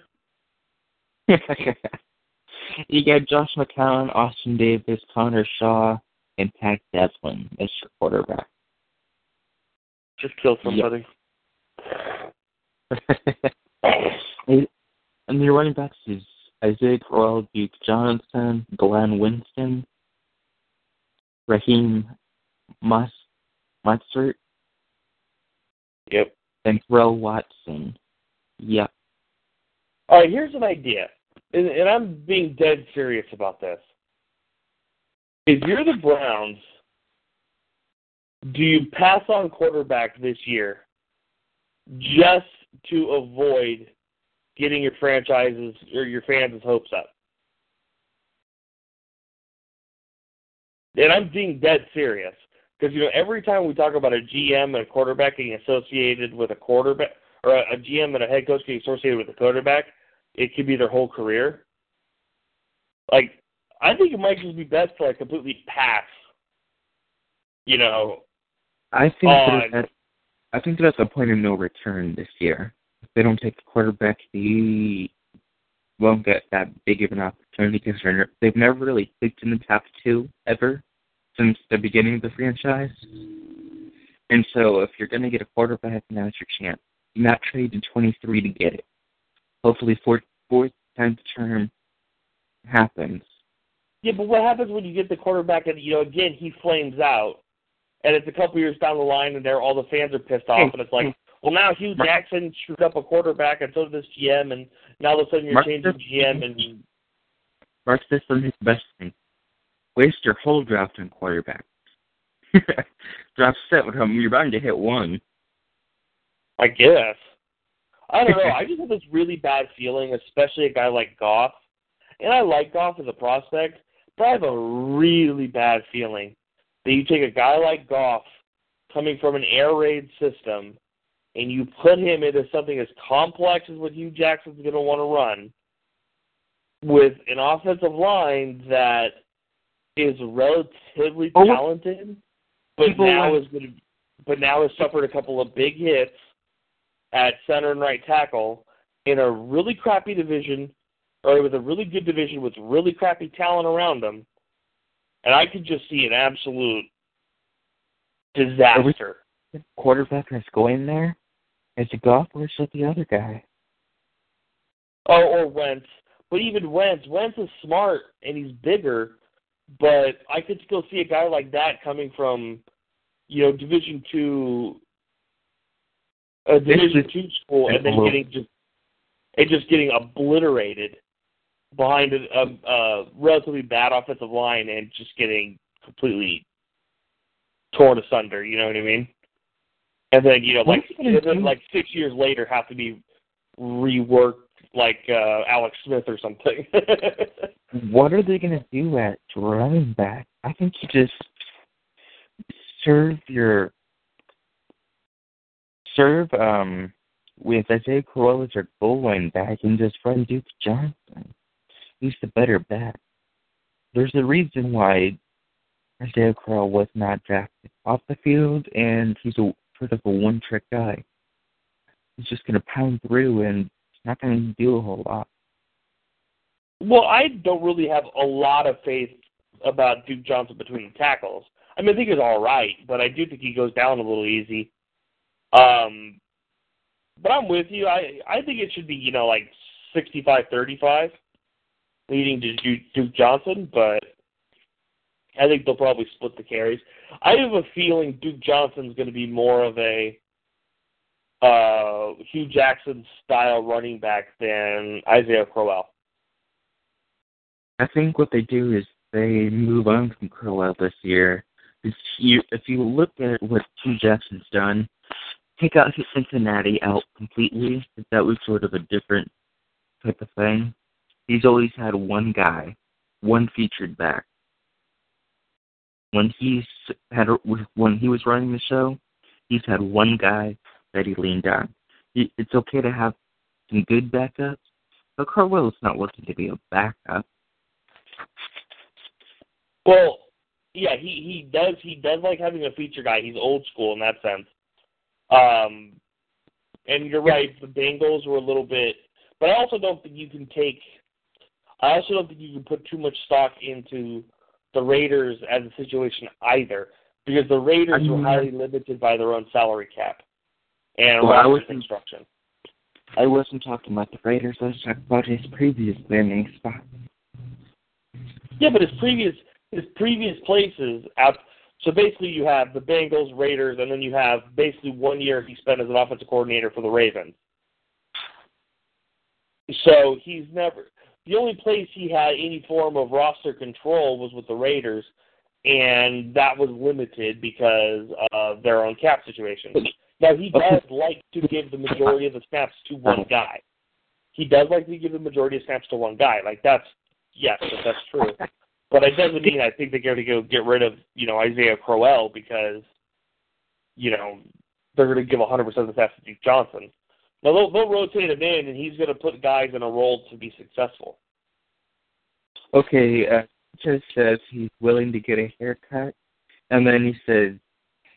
Speaker 2: you got Josh McCown, Austin Davis, Connor Shaw, and Pat Devlin as your quarterback.
Speaker 3: Just kill somebody.
Speaker 2: and your running backs is Isaiah Crowell, Duke Johnson, Glenn Winston, Raheem Mus Mostert.
Speaker 3: Yep.
Speaker 2: And Terrell Watson. Yep.
Speaker 3: All right, here's an idea, and, and I'm being dead serious about this. If you're the Browns, do you pass on quarterback this year just to avoid getting your franchises or your fans' hopes up? And I'm being dead serious because you know every time we talk about a GM and a quarterback getting associated with a quarterback, or a, a GM and a head coach getting associated with a quarterback, it could be their whole career. Like, I think it might just be best to like completely pass. You know.
Speaker 2: I think
Speaker 3: on,
Speaker 2: that I think that's a point of no return this year. If they don't take the quarterback, they won't get that big of an opportunity because they've never really picked in the top two ever since the beginning of the franchise. And so if you're going to get a quarterback, now's your chance. You not trade in 23 to get it. Hopefully, fourth, fourth, tenth term happens.
Speaker 3: Yeah, but what happens when you get the quarterback and, you know, again, he flames out, and it's a couple years down the line, and there all the fans are pissed off, and it's like, well, now Hue Jackson screwed up a quarterback, and so did this GM, and now all of a sudden you're
Speaker 2: Mark
Speaker 3: changing GM, and
Speaker 2: Mark Sisson is the best thing. Waste your whole draft on quarterback. draft set with him, you're bound to hit one.
Speaker 3: I guess. I don't know. I just have this really bad feeling, especially a guy like Goff. And I like Goff as a prospect, but I have a really bad feeling that you take a guy like Goff coming from an air raid system and you put him into something as complex as what Hue Jackson's going to want to run with an offensive line that is relatively
Speaker 2: Oh,
Speaker 3: talented, but
Speaker 2: people
Speaker 3: now
Speaker 2: like-
Speaker 3: is going to, but now has suffered a couple of big hits at center and right tackle in a really crappy division, or with a really good division with really crappy talent around them, and I could just see an absolute disaster.
Speaker 2: Quarterback that's going there? Is it Goff or is it the other guy?
Speaker 3: Oh, or Wentz. But even Wentz, Wentz is smart and he's bigger, but I could still see a guy like that coming from, you know, Division two, a Division two school, and then getting just and just getting obliterated behind a, a, a relatively bad offensive line and just getting completely torn asunder. You know what I mean? And then you know, like
Speaker 2: is he gonna
Speaker 3: and then like six years later, have to be reworked like uh Alex Smith or something.
Speaker 2: What are they going to do at running back? I think you just serve your serve um with Isaiah Crowell as your goal line back and just run Duke Johnson. He's the better back. There's a reason why Isaiah Crowell was not drafted off the field, and he's a sort of a one-trick guy. He's just going to pound through and not going to do a whole lot.
Speaker 3: well, I don't really have a lot of faith about Duke Johnson between tackles. I mean, I think he's all right, but I do think he goes down a little easy. Um, but I'm with you. I I think it should be you know like 65-35, leading to Duke, Duke Johnson, but I think they'll probably split the carries. I have a feeling Duke Johnson's going to be more of a uh, Hue Jackson style running back than Isaiah Crowell.
Speaker 2: I think what they do is they move on from Crowell this year. If you, if you look at what Hue Jackson's done, take out his Cincinnati out completely. That was sort of a different type of thing. He's always had one guy, one featured back. When he's had when he was running the show, he's had one guy that he leaned on. It's okay to have some good backups, But Crowell's not looking to be a backup.
Speaker 3: Well, yeah, he he does he does like having a feature guy. He's old school in that sense. Um, and you're right, the Bengals were a little bit, but I also don't think you can take. I also don't think you can put too much stock into the Raiders as a situation either, because the Raiders
Speaker 2: I
Speaker 3: were highly limited by their own salary cap and
Speaker 2: Well, I wasn't-
Speaker 3: construction.
Speaker 2: I wasn't talking about the Raiders. I was talking about his previous landing spot.
Speaker 3: Yeah, but his previous his previous places out. So basically, you have the Bengals, Raiders, and then you have basically one year he spent as an offensive coordinator for the Ravens. So he's never the only place he had any form of roster control was with the Raiders, and that was limited because of their own cap situation. Now he does like to give the majority of the snaps to one guy. He does like to give the majority of snaps to one guy. Like that's yes, that's true. But it doesn't mean I think they're going to go get rid of you know Isaiah Crowell because you know they're going to give 100% of the snaps to Duke Johnson. Now they'll, they'll rotate him in, and he's going to put guys in a role to be successful.
Speaker 2: Okay, uh, just says he's willing to get a haircut, and then he says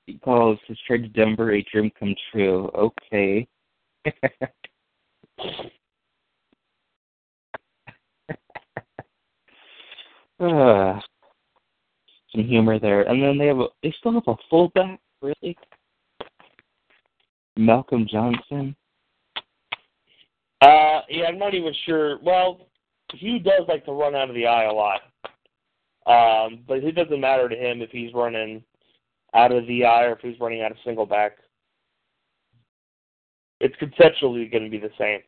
Speaker 2: he calls his trade to Denver a dream come true. Okay. uh, some humor there, and then they have a, they still have a fullback, really? Malcolm Johnson.
Speaker 3: Uh, yeah, I'm not even sure. Well, Hue does like to run out of the eye a lot. Um, but it doesn't matter to him if he's running out of the eye or if he's running out of single back. It's conceptually going to be the same.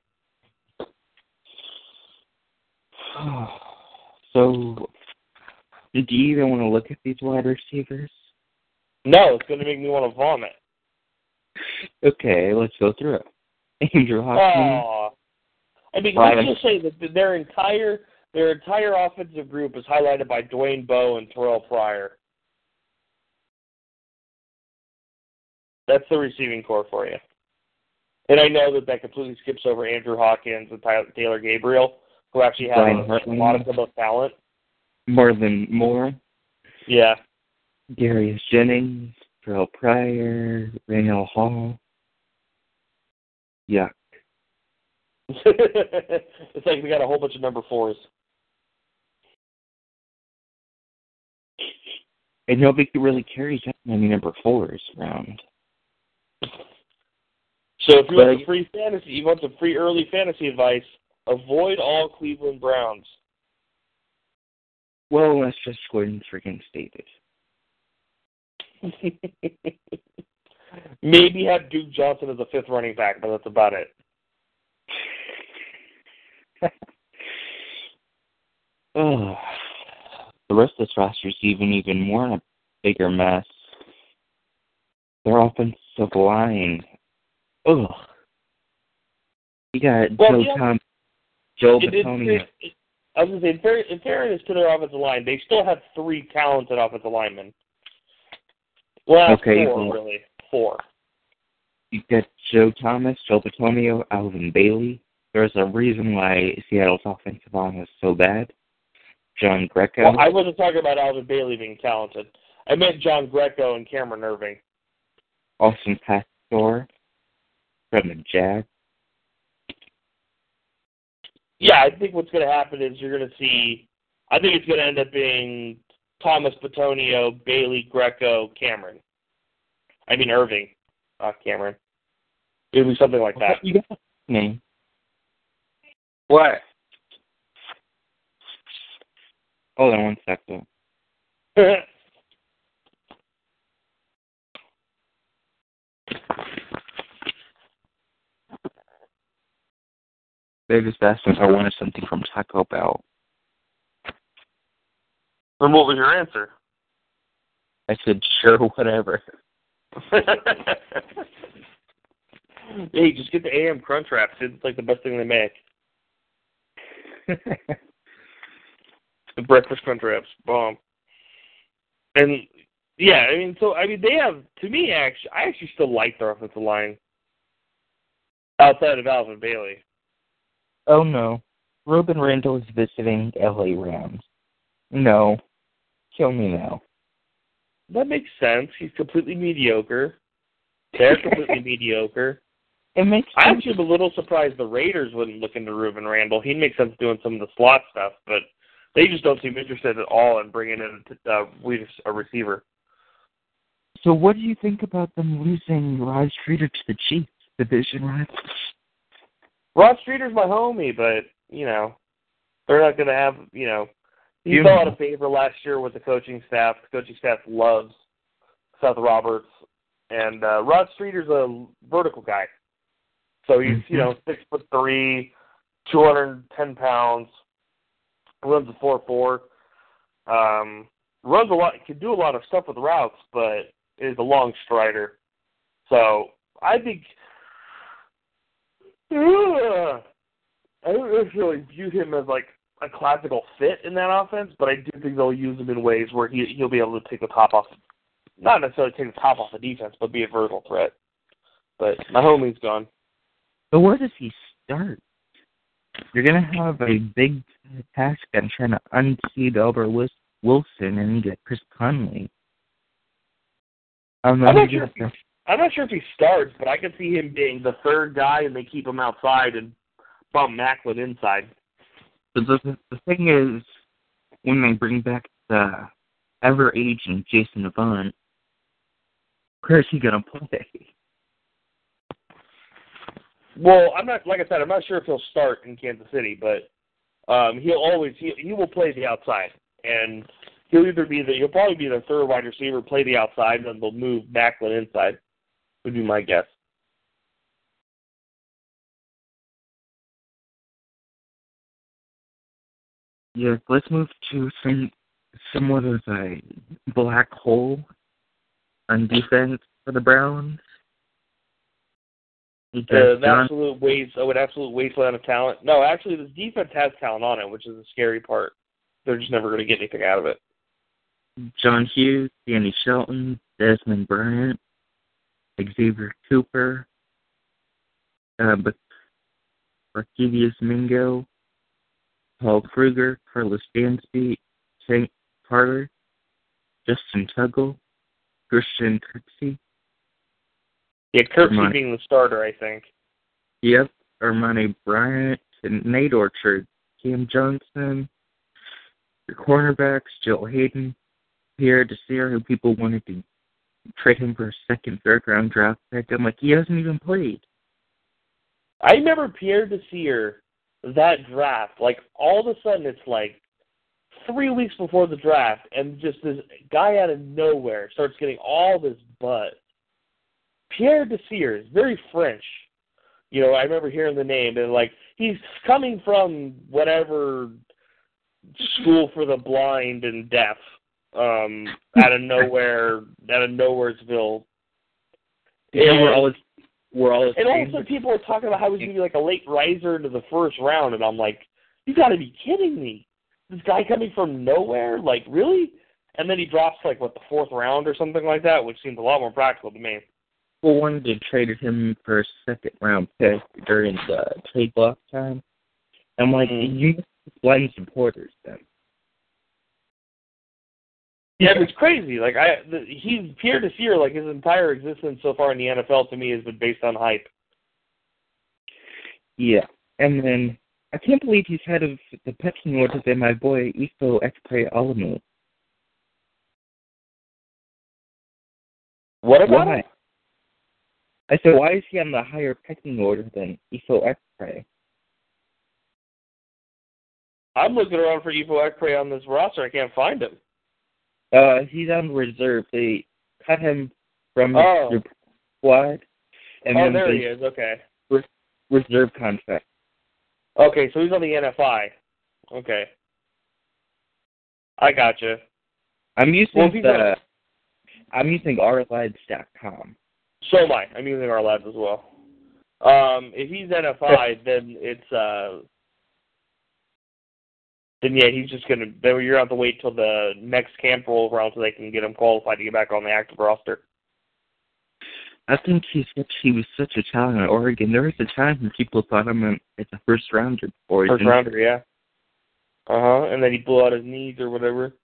Speaker 2: so, do you even want to look at these wide receivers?
Speaker 3: No, it's going to make me want to vomit.
Speaker 2: Okay, let's go through it. Andrew Hawkins.
Speaker 3: Oh, I mean, let's just say that their entire their entire offensive group is highlighted by Dwayne Bowe and Terrelle Pryor. That's the receiving core for you. And I know that that completely skips over Andrew Hawkins and Tyler, Taylor Gabriel, who actually have a, lot of talent.
Speaker 2: More than more.
Speaker 3: Yeah.
Speaker 2: Darius Jennings, Terrelle Pryor, Rannell Hall. Yuck.
Speaker 3: it's like we got a whole bunch of number fours.
Speaker 2: And nobody really carries that many number fours around.
Speaker 3: So if you want some free fantasy, you want some free early fantasy advice, avoid all Cleveland Browns.
Speaker 2: Well, that's just Gordon freaking stated.
Speaker 3: Maybe have Duke Johnson as a fifth running back, but that's about it.
Speaker 2: Oh, the rest of this roster's even even more in a bigger mess. Their offensive line. Ugh. You got
Speaker 3: Well,
Speaker 2: Joe
Speaker 3: you know,
Speaker 2: Tom, Joe
Speaker 3: It- it-
Speaker 2: Bitonio.
Speaker 3: it- it- I was going to say, in fair- in fairness to their offensive line, they still have three talented offensive linemen. Well,
Speaker 2: Okay,
Speaker 3: four,
Speaker 2: well-
Speaker 3: really. Four.
Speaker 2: You got Joe Thomas, Joe Bitonio, Alvin Bailey. There's a reason why Seattle's offensive line is so bad. John Greco.
Speaker 3: Well, I wasn't talking about Alvin Bailey being talented. I meant John Greco and Cameron Erving.
Speaker 2: Austin Pasztor from the Jags.
Speaker 3: Yeah, I think what's going to happen is you're going to see. I think it's going to end up being Thomas Bitonio, Bailey, Greco, Cameron. I mean Erving, not Cameron. It'll be something like that.
Speaker 2: You got the name.
Speaker 3: What?
Speaker 2: Hold on one second. They just asked if I wanted something from Taco Bell.
Speaker 3: and what was your answer?
Speaker 2: I said, sure, whatever.
Speaker 3: hey, just get the AM Crunch Wraps. It's like the best thing they make. The breakfast Crunch Wraps, bomb. And yeah, I mean, so I mean, they have to me. Actually, I actually still like their offensive line outside of Alvin Bailey.
Speaker 2: oh, no. Rueben Randle is visiting LA Rams. No. Kill me now.
Speaker 3: That makes sense. He's completely mediocre. They're completely mediocre.
Speaker 2: It makes
Speaker 3: I actually am a little surprised the Raiders wouldn't look into Rueben Randle. He'd make sense doing some of the slot stuff, but they just don't seem interested at all in bringing in uh, a receiver.
Speaker 2: So what do you think about them losing Rod Streater to the Chiefs, division rivals?
Speaker 3: Rod Streater's my homie, but you know they're not going to have you know he
Speaker 2: You
Speaker 3: fell out of favor last year with the coaching staff. The coaching staff loves Seth Roberts, and uh, Rod Streater's a vertical guy, so he's you know six foot three, two hundred and ten pounds, runs a four four, um, runs a lot, can do a lot of stuff with routes, but is a long strider. So I think. Ugh. I don't necessarily view him as like a classical fit in that offense, but I do think they'll use him in ways where he he'll be able to take the top off, not necessarily take the top off the defense, but be a vertical threat. But my homie's gone.
Speaker 2: But where does he start? You're gonna have a big task on trying to unseat Albert Wilson and get Chris Conley. I'm
Speaker 3: I'm
Speaker 2: not
Speaker 3: not sure. If he, I'm not sure if he starts, but I could see him being the third guy, and they keep him outside and bump Maclin inside.
Speaker 2: But the, the thing is, when they bring back the ever aging Jason Avant, where's he gonna play?
Speaker 3: Well, I'm not like I said. I'm not sure if he'll start in Kansas City, but um, he'll always he he will play the outside, and he'll either be the he'll probably be the third wide receiver, play the outside, and then they'll move Maclin inside. Would be my guess.
Speaker 2: Yeah, let's move to some somewhat of a black hole on defense for the Browns.
Speaker 3: Uh, an absolute waste. Oh, an absolute wasteland of talent. No, actually, this defense has talent on it, which is the scary part. They're just never going to get anything out of it.
Speaker 2: John Hughes, Danny Shelton, Desmond Bryant, Xavier Cooper, uh, but Barkevious Mingo, Paul Kruger, Carlos Dansby, St. Carter, Justin Tuggle, Christian Kirksey,
Speaker 3: Yeah, Kirksey
Speaker 2: Armani.
Speaker 3: being the starter, I think.
Speaker 2: Yep, Armani Bryant, Nate Orchard, Cam Johnson, your cornerbacks, Jill Haden, Pierre Desir, who people wanted to trade him for a second, third round draft pick. I'm like, he hasn't even played.
Speaker 3: I remember Pierre Desir that draft. Like all of a sudden, it's like three weeks before the draft, and just this guy out of nowhere starts getting all this buzz. Pierre Desir is very French. You know, I remember hearing the name, and like he's coming from whatever school for the blind and deaf, um, out of nowhere, out of nowheresville.
Speaker 2: And we're all we're all
Speaker 3: And also, people are talking about how he's going to be like a late riser into the first round, and I'm like, you got to be kidding me! This guy coming from nowhere, like really? And then he drops like what the fourth round or something like that, which seems a lot more practical to me.
Speaker 2: people wanted to trade him for a second round pick during the trade block time. I'm like,
Speaker 3: Mhm.
Speaker 2: you blind supporters then.
Speaker 3: Yeah, it's crazy. Like I, the, he's to Desir. Like his entire existence so far in the NFL to me has been based on hype.
Speaker 2: Yeah. And then I can't believe he's head of the pecking order than my boy Ifo Ekpre-Olomu.
Speaker 3: What about
Speaker 2: Why?
Speaker 3: him?
Speaker 2: I said, why is he on the higher pecking order than Ifo Ekpe?
Speaker 3: I'm looking around for Ifo Ekpre on this roster. I can't find him.
Speaker 2: Uh, he's on reserve. They cut him from
Speaker 3: Oh.
Speaker 2: the squad, and
Speaker 3: oh,
Speaker 2: then
Speaker 3: there he is. Okay.
Speaker 2: reserve contract.
Speaker 3: Okay, so he's on the NFI. Okay. I gotcha.
Speaker 2: I'm using
Speaker 3: Well,
Speaker 2: the. I'm using ourlads.com.
Speaker 3: So am I. I'm using our labs as well. Um, if he's NFI, then it's uh, then yeah, he's just gonna. Then you're gonna have to wait till the next camp rolls around so they can get him qualified to get back on the active roster.
Speaker 2: I think he's such, he was such a talent at Oregon. There was a time when people thought him as a first rounder before.
Speaker 3: First rounder, yeah. Uh huh. And then he blew out his knees or whatever.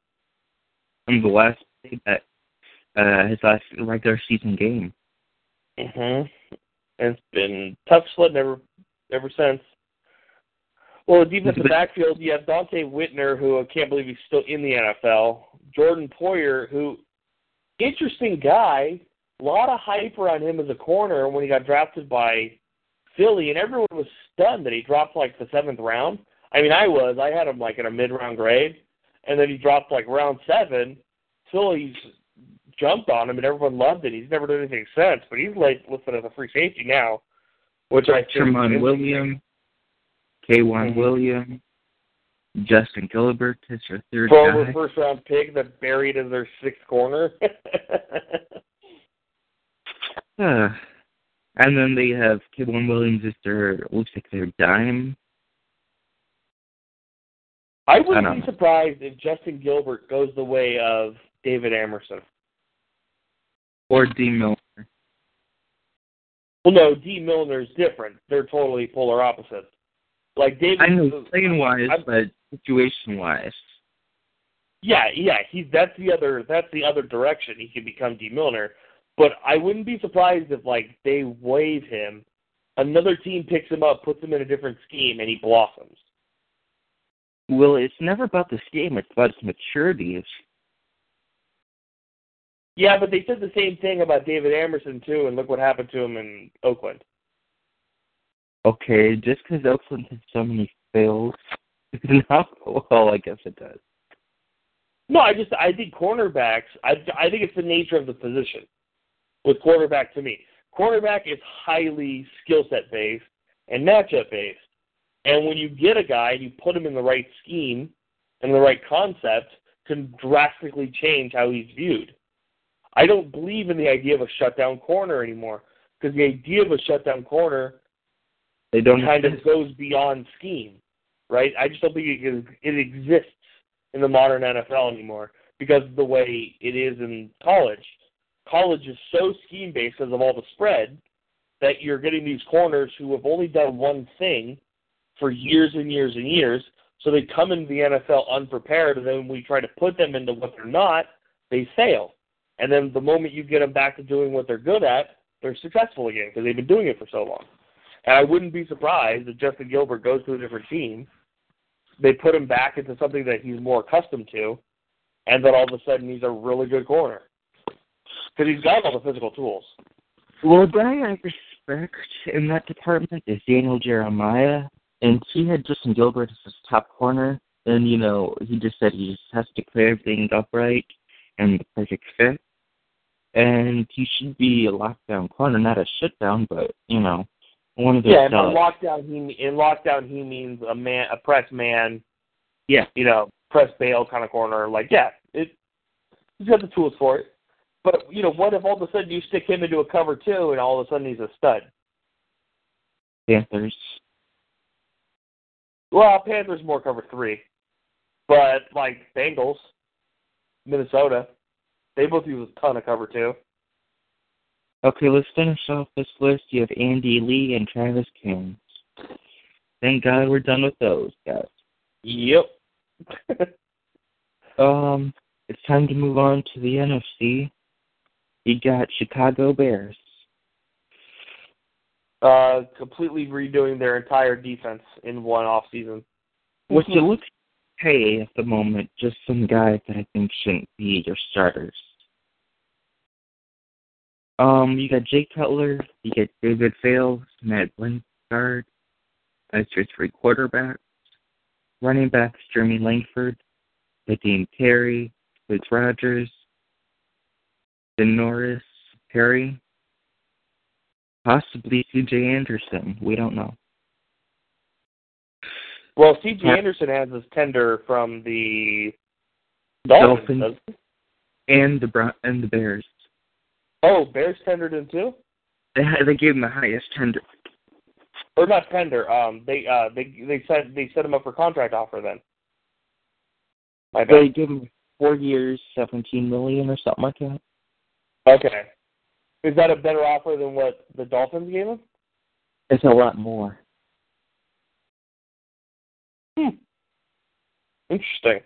Speaker 2: And the last that uh his last regular season game.
Speaker 3: Mhm. And it's been tough sledding ever ever since. Well, the defensive backfield, you have Donte Whitner, who I can't believe he's still in the NFL. Jordan Poyer, who interesting guy. A lot of hype around him as a corner when he got drafted by Philly, and everyone was stunned that he dropped like the seventh round. I mean, I was. I had him like in a mid-round grade, and then he dropped like round seven. Phillies jumped on him, and everyone loved it. He's never done anything since, but he's like listed as a free safety now, which I think.
Speaker 2: Tramon Williams, K1
Speaker 3: Mhm.
Speaker 2: Williams, Justin Gilbert is your third
Speaker 3: former
Speaker 2: guy.
Speaker 3: first round pick that buried as their sixth corner.
Speaker 2: Uh, and then they have K'Waun Williams is their looks like their dime.
Speaker 3: I
Speaker 2: I
Speaker 3: wouldn't
Speaker 2: don't
Speaker 3: be
Speaker 2: know.
Speaker 3: surprised if Justin Gilbert goes the way of David Amerson.
Speaker 2: Or D Miller.
Speaker 3: Well, no, Dee Milliner is different. They're totally polar opposites. Like David,
Speaker 2: I know playing wise,
Speaker 3: I'm-
Speaker 2: but situation wise.
Speaker 3: yeah, yeah, he's that's the other that's the other direction. He could become Dee Milliner, but I wouldn't be surprised if like they waive him, another team picks him up, puts him in a different scheme, and he blossoms.
Speaker 2: Well, it's never about the scheme, it's about his maturity. It's
Speaker 3: Yeah, but they said the same thing about David Amerson too, and look what happened to him in Oakland.
Speaker 2: Okay, just because Oakland has so many fails. Not well, I guess it does.
Speaker 3: No, I just I think cornerbacks. I I think it's the nature of the position. With quarterback, to me, cornerback is highly skill set based and matchup based. And when you get a guy, and you put him in the right scheme and the right concept, can drastically change how he's viewed. I don't believe in the idea of a shutdown corner anymore because the idea of a shutdown corner
Speaker 2: They don't
Speaker 3: kind of goes beyond scheme, right? I just don't think it, it exists in the modern NFL anymore because of the way it is in college. College is so scheme based because of all the spread that you're getting these corners who have only done one thing for years and years and years. So they come into the NFL unprepared, and then when we try to put them into what they're not, they fail. And then the moment you get them back to doing what they're good at, they're successful again because they've been doing it for so long. And I wouldn't be surprised if Justin Gilbert goes to a different team. They put him back into something that he's more accustomed to, and then all of a sudden he's a really good corner because he's got all the physical tools.
Speaker 2: Well, guy I respect in that department is Daniel Jeremiah, and he had Justin Gilbert as his top corner, and you know he just said he just has to clear everything upright and the perfect fit, and he should be a lockdown corner, not a shutdown, but you know one of those.
Speaker 3: Yeah, in lockdown he in lockdown he means a man, a press man,
Speaker 2: yeah,
Speaker 3: you know, press bail kind of corner. Like, yeah, it he's got the tools for it. But you know, what if all of a sudden you stick him into a cover two, and all of a sudden he's a stud?
Speaker 2: Panthers.
Speaker 3: Well, Panthers more cover three, but like Bengals, Minnesota, they both use a ton of cover two.
Speaker 2: Okay, let's finish off this list. You have Andy Lee and Travis Coons. Thank God we're done with those guys.
Speaker 3: Yep.
Speaker 2: Um, it's time to move on to the NFC. You got Chicago Bears.
Speaker 3: uh, completely redoing their entire defense in one off season.
Speaker 2: Which it looks okay at the moment, just some guys that I think shouldn't be your starters. Um, you got Jay Cutler, you got David Fales, Matt Blanchard, that's your three quarterbacks. Running backs, Jeremy Langford, Ka'Deem Carey, Luke Rogers, Senorise Perry, possibly C.J. Anderson. We don't know.
Speaker 3: Well, C.J.
Speaker 2: Yeah.
Speaker 3: Anderson has his tender from the Dolphins.
Speaker 2: Dolphins. And the Bron- and the Bears.
Speaker 3: Oh, Bears tendered him too,
Speaker 2: They had, they gave him the highest tender.
Speaker 3: or not tender? Um, they uh they they set they set him up for contract offer then. My bad.
Speaker 2: They gave him four years, seventeen million or something like that.
Speaker 3: Okay. Is that a better offer than what the Dolphins gave him?
Speaker 2: It's a lot more.
Speaker 3: Hmm. Interesting.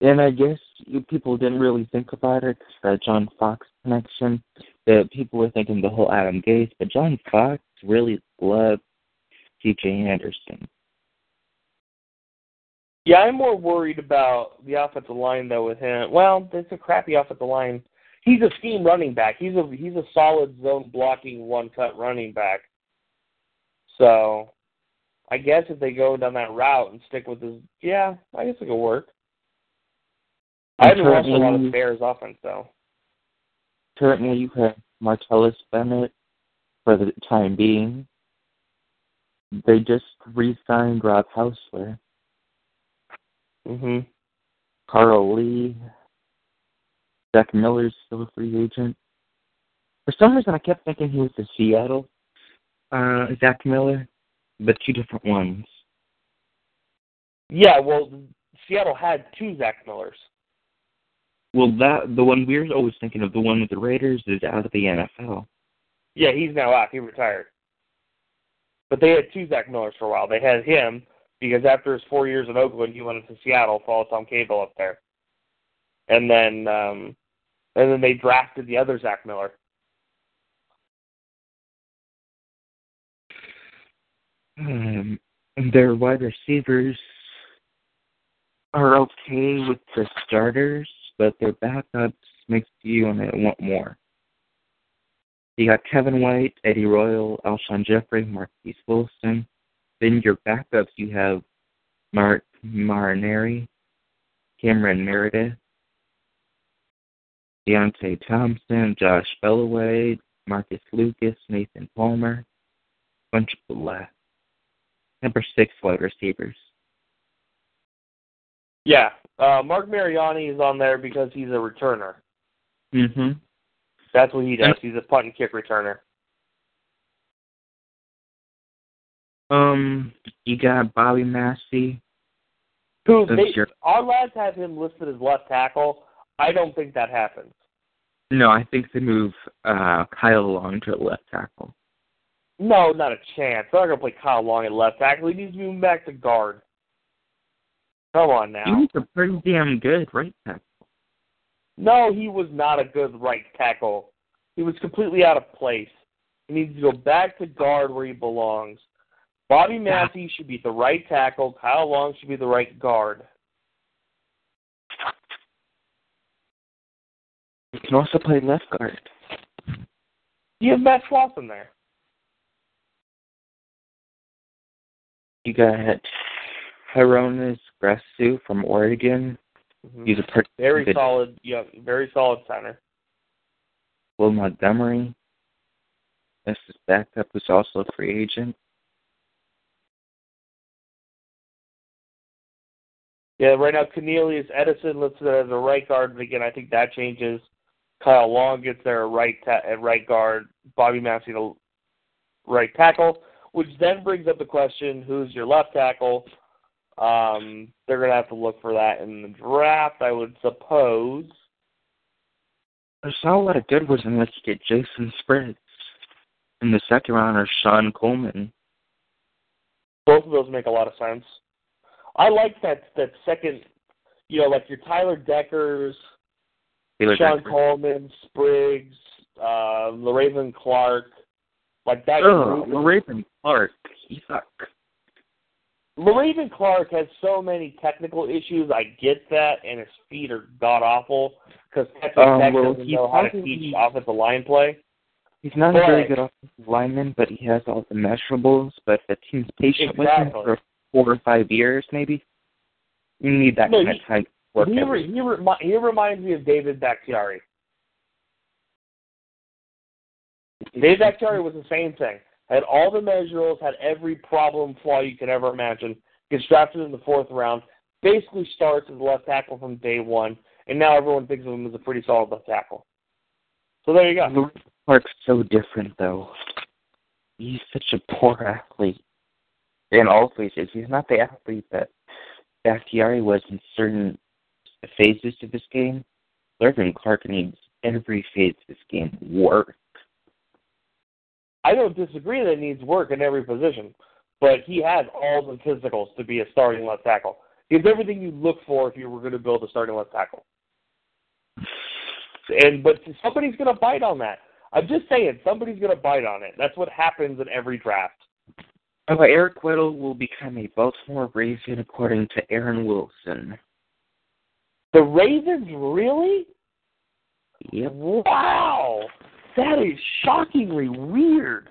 Speaker 2: And I guess people didn't really think about it, that John Fox connection. That people were thinking the whole Adam Gase, but John Fox really loved C.J. Anderson.
Speaker 3: Yeah, I'm more worried about the offensive line though with him. Well, it's a crappy offensive line. He's a scheme running back. He's a he's a solid zone blocking one cut running back. So, I guess if they go down that route and stick with his, yeah, I guess it could work. I haven't watched a lot of Bears offense though.
Speaker 2: Currently, you have Martellus Bennett for the time being. They just re-signed Rob Housler.
Speaker 3: Mhm.
Speaker 2: Khari Lee. Zach Miller's still a free agent. For some reason, I kept thinking he was the Seattle uh, Zach Miller, but two different ones.
Speaker 3: Yeah, well, Seattle had two Zach Millers.
Speaker 2: Well, that the one we were always thinking of, the one with the Raiders, is out of the NFL.
Speaker 3: Yeah, he's now out. He retired. But they had two Zach Millers for a while. They had him because after his four years in Oakland, he went to Seattle, followed Tom Cable up there, and then um, and then they drafted the other Zach Miller.
Speaker 2: Um, their wide receivers are okay with the starters, but their backups makes you want to want more. You got Kevin White, Eddie Royal, Alshon Jeffery, Marquess Wilson. Then your backups, you have Marc Mariani, Cameron Meredith, Deonte Thompson, Josh Bellamy, Marcus Lucas, Nathan Palmer, bunch of left. Number six wide receivers.
Speaker 3: Yeah, uh, Marc Mariani is on there because he's a returner.
Speaker 2: Mm-hmm.
Speaker 3: That's what he does. He's a punt and kick returner.
Speaker 2: Um, you got Bobby Massie.
Speaker 3: Who they,
Speaker 2: your-
Speaker 3: our lads have him listed as left tackle. I don't think that happens.
Speaker 2: No, I think they move uh, Kyle Long to left tackle.
Speaker 3: No, not a chance. They're not gonna play Kyle Long at left tackle. He needs to move back to guard. Come on now.
Speaker 2: He's a pretty damn good right tackle.
Speaker 3: No, he was not a good right tackle. He was completely out of place. He needs to go back to guard where he belongs. Bobby Massie should be the right tackle. Kyle Long should be the right guard.
Speaker 2: He can also play left guard.
Speaker 3: You have Matt Slauson there.
Speaker 2: You got Hroniss Grasu from Oregon. Mm-hmm. He's a
Speaker 3: Very
Speaker 2: good.
Speaker 3: solid. Yeah, very solid center.
Speaker 2: Will Montgomery. This is backup, who's also a free agent.
Speaker 3: Yeah, right now Cornelius Edison listed as a right guard, but again, I think that changes. Kyle Long gets there at right ta- at right guard. Bobby Massie to right tackle, which then brings up the question: Who's your left tackle? Um, they're gonna have to look for that in the draft, I would suppose.
Speaker 2: There's not a lot of good ones unless you get Jason Spriggs. In the second round, or Shon Coleman.
Speaker 3: Both of those make a lot of sense. I like that that second, you know, like your Tyler Deckers,
Speaker 2: Taylor
Speaker 3: Sean
Speaker 2: Decker.
Speaker 3: Coleman, Spriggs, uh, Le'Raven Clark, like that.
Speaker 2: Oh. Raven Clark. He suck.
Speaker 3: Le'Raven Clark has so many technical issues. I get that, and his feet are god awful because Texas
Speaker 2: Um,
Speaker 3: Tech
Speaker 2: well,
Speaker 3: doesn't
Speaker 2: he
Speaker 3: know how to teach offensive line play.
Speaker 2: He's not a very
Speaker 3: But-
Speaker 2: good offensive lineman, but he has all the measurables. But if the team's patient with him for four or five years, maybe, you need that
Speaker 3: No,
Speaker 2: kind
Speaker 3: he-
Speaker 2: of time work
Speaker 3: He, re- he, remi- he reminds me of David Bakhtiari. David Bakhtiari was the same thing. Had all the measurables, had every problem flaw you could ever imagine. Gets drafted in the fourth round. Basically starts as a left tackle from day one, and now everyone thinks of him as a pretty solid left tackle. So there you go.
Speaker 2: Le'Raven Clark's so different, though. He's such a poor athlete. In all phases, he's not the athlete that Bakhtiari was in certain phases of his game. Le'Raven Clark needs every phase of this game work.
Speaker 3: I don't disagree that it needs work in every position, but he has all the physicals to be a starting left tackle. He has everything you look for if you were going to build a starting left tackle. And but somebody's going to bite on that. I'm just saying, somebody's going to bite on it. That's what happens in every draft.
Speaker 2: Oh, Eric Weddle will become a Baltimore Raven according to Aaron Wilson.
Speaker 3: The Ravens, really?
Speaker 2: Yep.
Speaker 3: Wow, that is shockingly weird.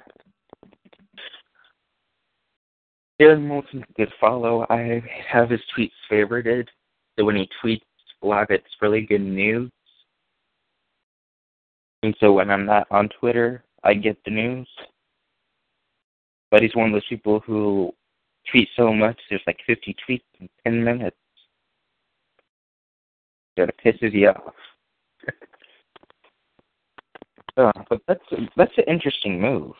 Speaker 2: Wilson's a good follow. I have his tweets favorited. So when he tweets lot it's really good news. And so when I'm not on Twitter, I get the news. But he's one of those people who tweets so much, there's like 50 tweets in 10 minutes. That pisses you off. Uh, but that's that's an interesting move.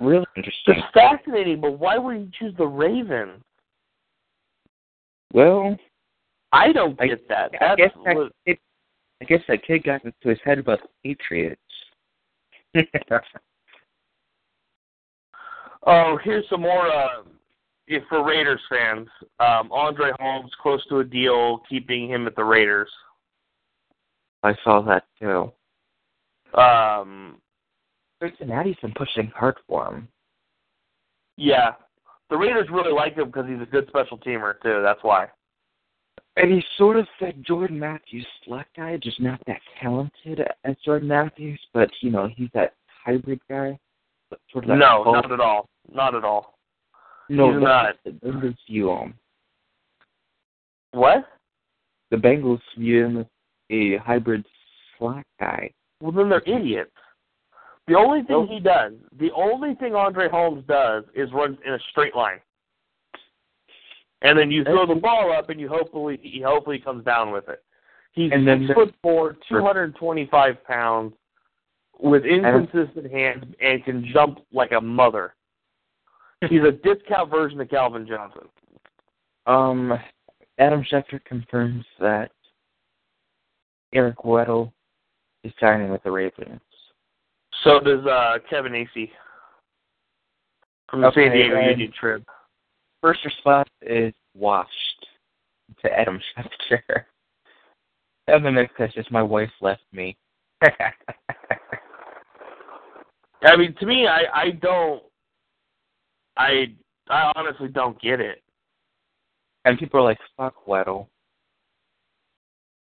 Speaker 2: Really interesting.
Speaker 3: It's fascinating, but why would you choose the Raven?
Speaker 2: Well,
Speaker 3: I don't
Speaker 2: I-
Speaker 3: get that.
Speaker 2: I
Speaker 3: That's
Speaker 2: guess that
Speaker 3: what-
Speaker 2: kid, I guess that kid got into his head about the Patriots.
Speaker 3: Oh, here's some more uh, if for Raiders fans. Um, Andre Holmes close to a deal, keeping him at the Raiders.
Speaker 2: I saw that too.
Speaker 3: Um,
Speaker 2: Cincinnati's been pushing hard for him.
Speaker 3: yeah, the Raiders really like him because he's a good special teamer too. That's why.
Speaker 2: And he's sort of that Jordan Matthews slot guy, just not that talented as Jordan Matthews, but you know, he's that hybrid guy. Sort of
Speaker 3: No, not at all. Not at all.
Speaker 2: No,
Speaker 3: he's not.
Speaker 2: what The Bengals view him.
Speaker 3: What?
Speaker 2: The Bengals view him as a hybrid slot guy.
Speaker 3: Well, then they're idiots. The only thing he does, the only thing Andre Holmes does, is run in a straight line. And then you throw the ball up, and you hopefully he hopefully comes down with it. He's
Speaker 2: And then
Speaker 3: six foot four, two hundred and twenty-five pounds, with inconsistent hands, and can jump like a mother. He's a discount version of Calvin Johnson.
Speaker 2: Um, Adam Schefter confirms that Eric Weddle is signing with the Ravens.
Speaker 3: So does uh, Kevin Acee from the San Diego Union Trib.
Speaker 2: First response is washed to Adam Schefter. And the next question is my wife left me.
Speaker 3: I mean, to me, I I don't, I I honestly don't get it.
Speaker 2: and people are like, fuck Weddle.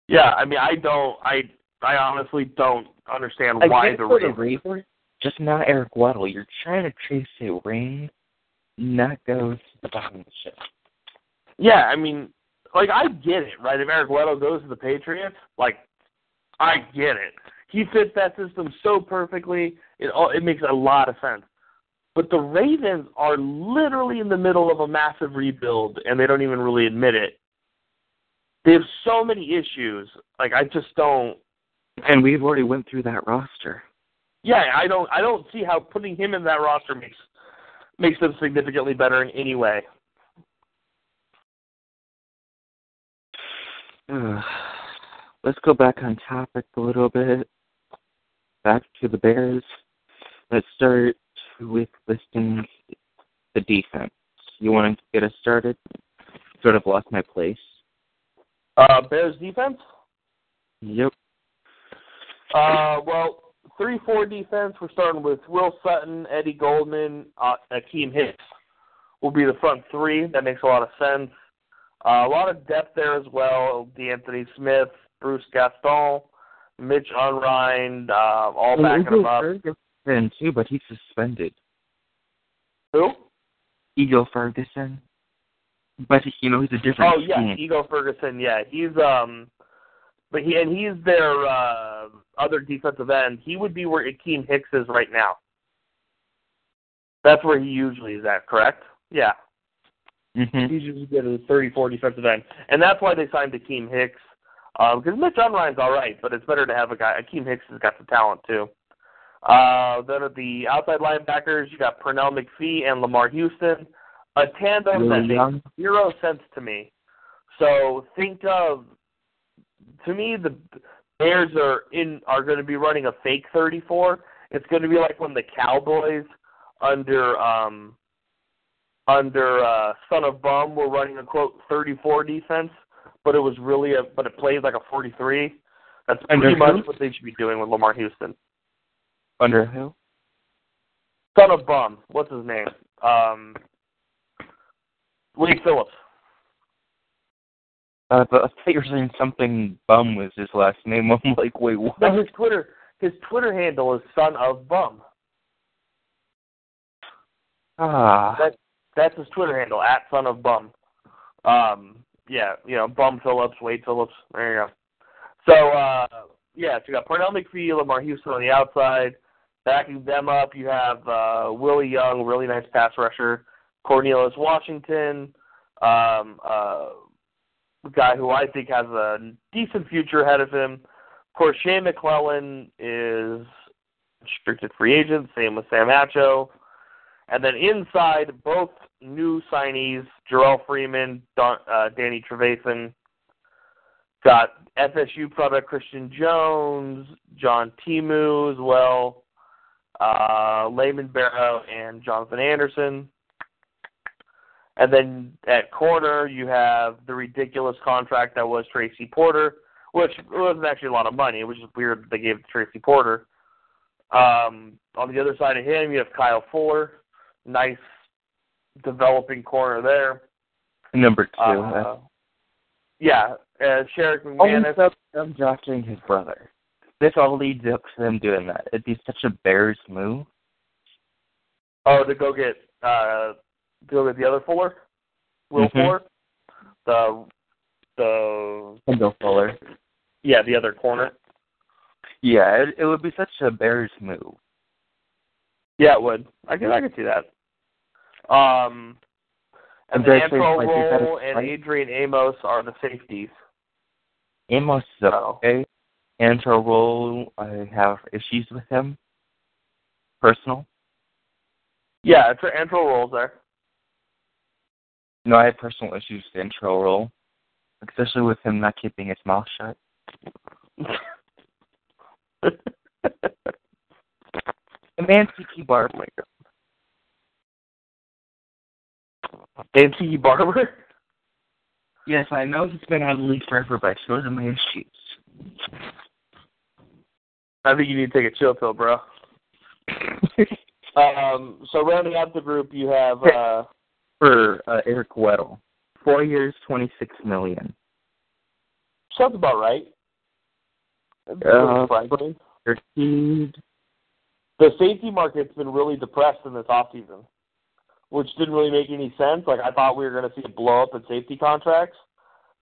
Speaker 3: Yeah, I mean, I don't, I I honestly don't understand
Speaker 2: I
Speaker 3: why the
Speaker 2: it for the
Speaker 3: Ravens.
Speaker 2: Ravens, just not Eric Weddle. You're trying to chase a ring, not go to the bottom of the ship.
Speaker 3: Yeah, I mean, like I get it, right? If Eric Weddle goes to the Patriots, like I get it. He fits that system so perfectly. It all it makes a lot of sense. But the Ravens are literally in the middle of a massive rebuild, and they don't even really admit it. They have so many issues. Like I just don't.
Speaker 2: And we've already went through that roster.
Speaker 3: Yeah, I don't. I don't see how putting him in that roster makes makes them significantly better in any way.
Speaker 2: Let's go back on topic a little bit. Back to the Bears. Let's start with listing the defense. You want to get us started? Sort of lost my place.
Speaker 3: Uh, Bears defense.
Speaker 2: Yep.
Speaker 3: Uh, well, three four defense. We're starting with Will Sutton, Eddie Goldman, uh, Akiem Hicks will be the front three. That makes a lot of sense. Uh, a lot of depth there as well. D'Anthony Smith, Bruce Gaston, Mitch Unrein, uh, all
Speaker 2: And
Speaker 3: backing them up.
Speaker 2: Ferguson too, but he's suspended.
Speaker 3: Who?
Speaker 2: Ego Ferguson. But you know he's a different
Speaker 3: Oh yeah,
Speaker 2: team.
Speaker 3: Ego Ferguson. Yeah, he's um, but he and he's their uh, other defensive end. He would be where Akiem Hicks is right now. That's where he usually is at. Correct? Yeah.
Speaker 2: hmm
Speaker 3: He's usually good at a 34 defensive end, and that's why they signed Akiem Hicks. Because Mitch Unrein's all right, but it's better to have a guy. Akiem Hicks has got the talent too. Uh, then at the outside linebackers, you got Pernell McPhee and Lamarr Houston, a tandem that
Speaker 2: Really young.
Speaker 3: makes zero sense to me. So think of, to me, the Bears are in are going to be running a fake 34. It's going to be like when the Cowboys under um under uh Son of Bum were running a quote 34 defense, but it was really a but it plays like a 43. That's
Speaker 2: Under
Speaker 3: pretty much
Speaker 2: who?
Speaker 3: what they should be doing with Lamarr Houston.
Speaker 2: Under who?
Speaker 3: Son of Bum. What's his name? Um Wade Phillips.
Speaker 2: Uh, but I thought you were saying something bum was his last name. I'm like, wait, what?
Speaker 3: No, his Twitter his Twitter handle is Son of Bum.
Speaker 2: Ah,
Speaker 3: That that's his Twitter handle at Son of Bum. Um, yeah, you know, Bum Phillips, Wade Phillips. There you go. So uh, yeah, so you got Pernell McPhee, Lamarr Houston on the outside. Backing them up, you have uh, Willie Young, really nice pass rusher. Cornelius Washington, um, uh, guy who I think has a decent future ahead of him. Of course, Shea McClellin is restricted free agent. Same with Sam Acho. And then inside, both new signees, Jerrell Freeman, Don, uh, Danny Trevathan, got FSU product Christian Jones, John Timu as well, uh, Lamin Barrow, and Jonathan Anderson. And then at corner, you have the ridiculous contract that was Tracy Porter, which wasn't actually a lot of money. It was just weird that they gave it to Tracy Porter. Um, on the other side of him, you have Kyle Fuller, nice developing corner there.
Speaker 2: number two.
Speaker 3: Uh, yeah, uh, Sherrick
Speaker 2: McManis. I'm drafting his brother. This all leads up to them doing that. It'd be such a Bears move.
Speaker 3: Oh, to go get uh, go get the other Fuller, Will
Speaker 2: Mhm.
Speaker 3: Fuller, the the
Speaker 2: Kendall Fuller.
Speaker 3: yeah the other corner.
Speaker 2: Yeah, it, it would be such a Bears move.
Speaker 3: Yeah, it would. I could I could see that. Um, and
Speaker 2: And
Speaker 3: then
Speaker 2: Bears
Speaker 3: Antrel
Speaker 2: fans might be better,
Speaker 3: Rolle and
Speaker 2: right?
Speaker 3: Adrian Amos are the safeties.
Speaker 2: Amos is okay. Antrel Rolle, I have issues with him. Personal.
Speaker 3: Yeah, Antrel Antrel Rolle's there.
Speaker 2: No, I had personal issues with the Antrel Rolle, especially with him not keeping his mouth shut. Tiki Barber.
Speaker 3: And Tiki Barber.
Speaker 2: Yes, I know he's been out of the league forever, but so are my issues.
Speaker 3: I think you need to take a chill pill, bro. Um, so rounding out the group, you have uh,
Speaker 2: For uh, Eric Weddle, four years, twenty-six million.
Speaker 3: sounds about right.
Speaker 2: Uh,
Speaker 3: The safety market's been really depressed in this offseason, which didn't really make any sense. Like I thought we were going to see a blow up in safety contracts,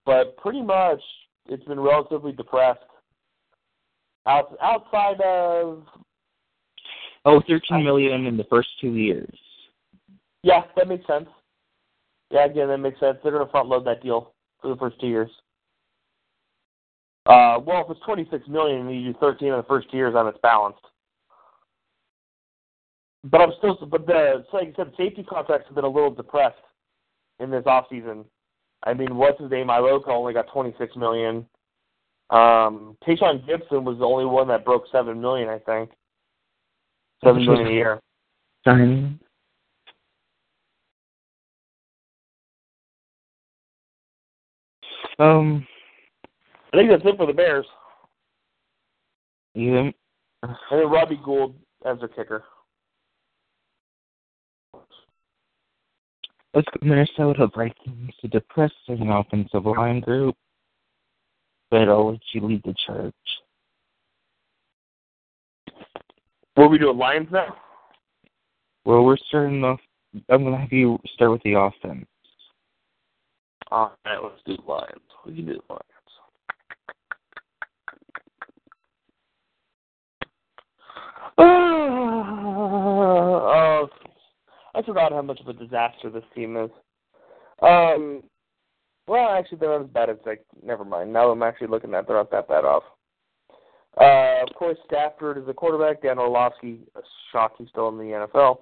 Speaker 3: but pretty much it's been relatively depressed. Out, outside of
Speaker 2: Oh, thirteen million in the first two years.
Speaker 3: yeah, that makes sense. Yeah, again, that makes sense. They're going to front load that deal for the first two years. Uh, well, if it's twenty six million you do thirteen in the first two years, then it's balanced. But I'm still, but the like I said, safety contracts have been a little depressed in this off season. I mean, what's his name? Iloka only got twenty six million. Um, Tashaun Gipson was the only one that broke seven million, I think. Seven million a year.
Speaker 2: Signing. Um,
Speaker 3: I think that's it for the Bears.
Speaker 2: yeah.
Speaker 3: And then Robbie Gould as their kicker.
Speaker 2: Let's go Minnesota Vikings, a depressing offensive line group. But I'll let you lead the charge.
Speaker 3: What we doing, Lions now?
Speaker 2: Well, we're starting off. I'm going to have you start with the offense.
Speaker 3: All right, let's do Lions. We can do the Lions. Oh, I forgot how much of a disaster this team is. Um, well, actually, they're not as bad as like. Never mind. Now I'm actually looking at, they're not that bad off. Uh, of course, Stafford is the quarterback. Dan Orlovsky, a shock he's still in the NFL.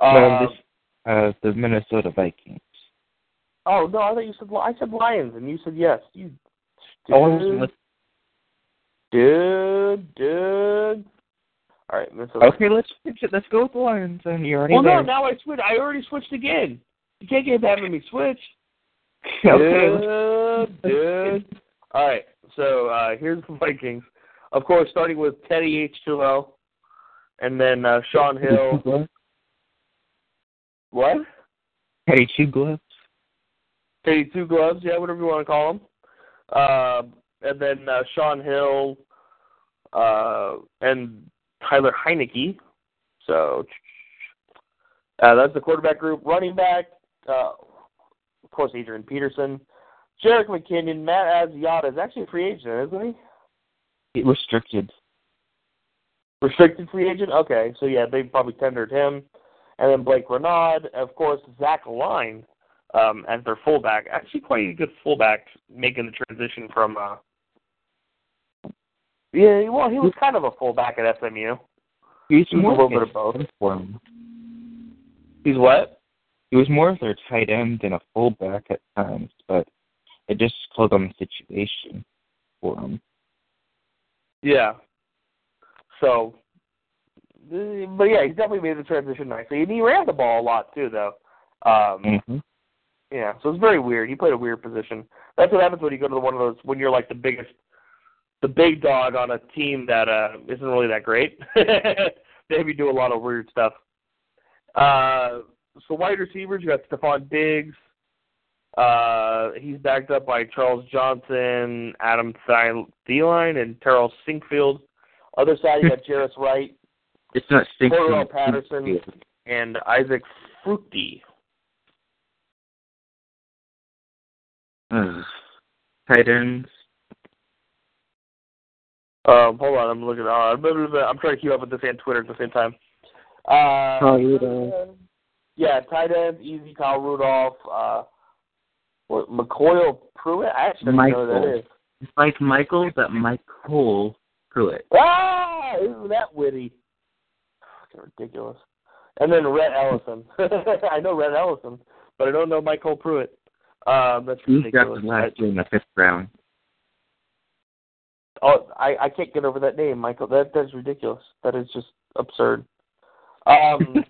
Speaker 2: No,
Speaker 3: Uh,
Speaker 2: this, uh, the Minnesota Vikings.
Speaker 3: Oh no, I thought you said I said Lions, and you said yes. You
Speaker 2: Oh, wasn't
Speaker 3: stupid. Dude, dude. All right, Minnesota.
Speaker 2: Okay, let's switch it. Let's go with the Lions. And you already
Speaker 3: Well, no, now I switched. I already switched again. You can't keep having me switch.
Speaker 2: okay.
Speaker 3: Dude, dude. All right, so uh, here's the Vikings. Of course, starting with Teddy H2O, and then uh, Shaun Hill. What?
Speaker 2: Teddy Two Gloves.
Speaker 3: Teddy Two Gloves, yeah, whatever you want to call them. Uh, and then uh, Shaun Hill, uh, and Taylor Heinicke. So uh, that's the quarterback group. Running back, uh, of course, Adrian Peterson. Jerick McKinnon, Matt Asiata is actually a free agent, isn't he?
Speaker 2: Restricted.
Speaker 3: Restricted free agent? Okay, so yeah, they probably tendered him. And then Blake Renaud, of course, Zach Line um, as their fullback. Actually, quite a good fullback, making the transition from. Uh, yeah, well, he was kind of a fullback at SMU.
Speaker 2: He's
Speaker 3: He was a
Speaker 2: more
Speaker 3: little
Speaker 2: of
Speaker 3: bit of both.
Speaker 2: for him.
Speaker 3: He's what?
Speaker 2: He was more of their tight end than a fullback at times, but it just called on the situation for him.
Speaker 3: Yeah. So, but yeah, he's definitely made the transition nicely, and he ran the ball a lot too, though. Um,
Speaker 2: hmm
Speaker 3: Yeah, so it's very weird. He played a weird position. That's what happens when you go to one of those when you're like the biggest, the big dog on a team that uh isn't really that great. they have you do a lot of weird stuff. Uh, so wide receivers, you got Stefon Diggs. Uh, he's backed up by Charles Johnson, Adam Thielen, and Terrell Sinkfield. Other side, you got Jarius Wright
Speaker 2: It's not.
Speaker 3: Cordarrelle Patterson. and Isaac Fruechte.
Speaker 2: Ugh. Tight ends.
Speaker 3: Um, hold on, I'm looking. Uh, I'm trying to keep up with this and Twitter at the same time. Uh,
Speaker 2: Rudolph.
Speaker 3: Yeah, tight end, easy. Kyle Rudolph. Uh, what, MyCole Pruitt. I actually don't know who that
Speaker 2: Michael.
Speaker 3: is.
Speaker 2: It's like Michael, but Michael Pruitt.
Speaker 3: Ah, isn't that witty? Fucking ridiculous. And then Rhett Ellison. I know Rhett Ellison, but I don't know Michael Pruitt. Um, that's
Speaker 2: He
Speaker 3: ridiculous.
Speaker 2: drafted last year in the fifth round.
Speaker 3: Oh, I I can't get over that name, Michael. That that's ridiculous. That is just absurd. Um,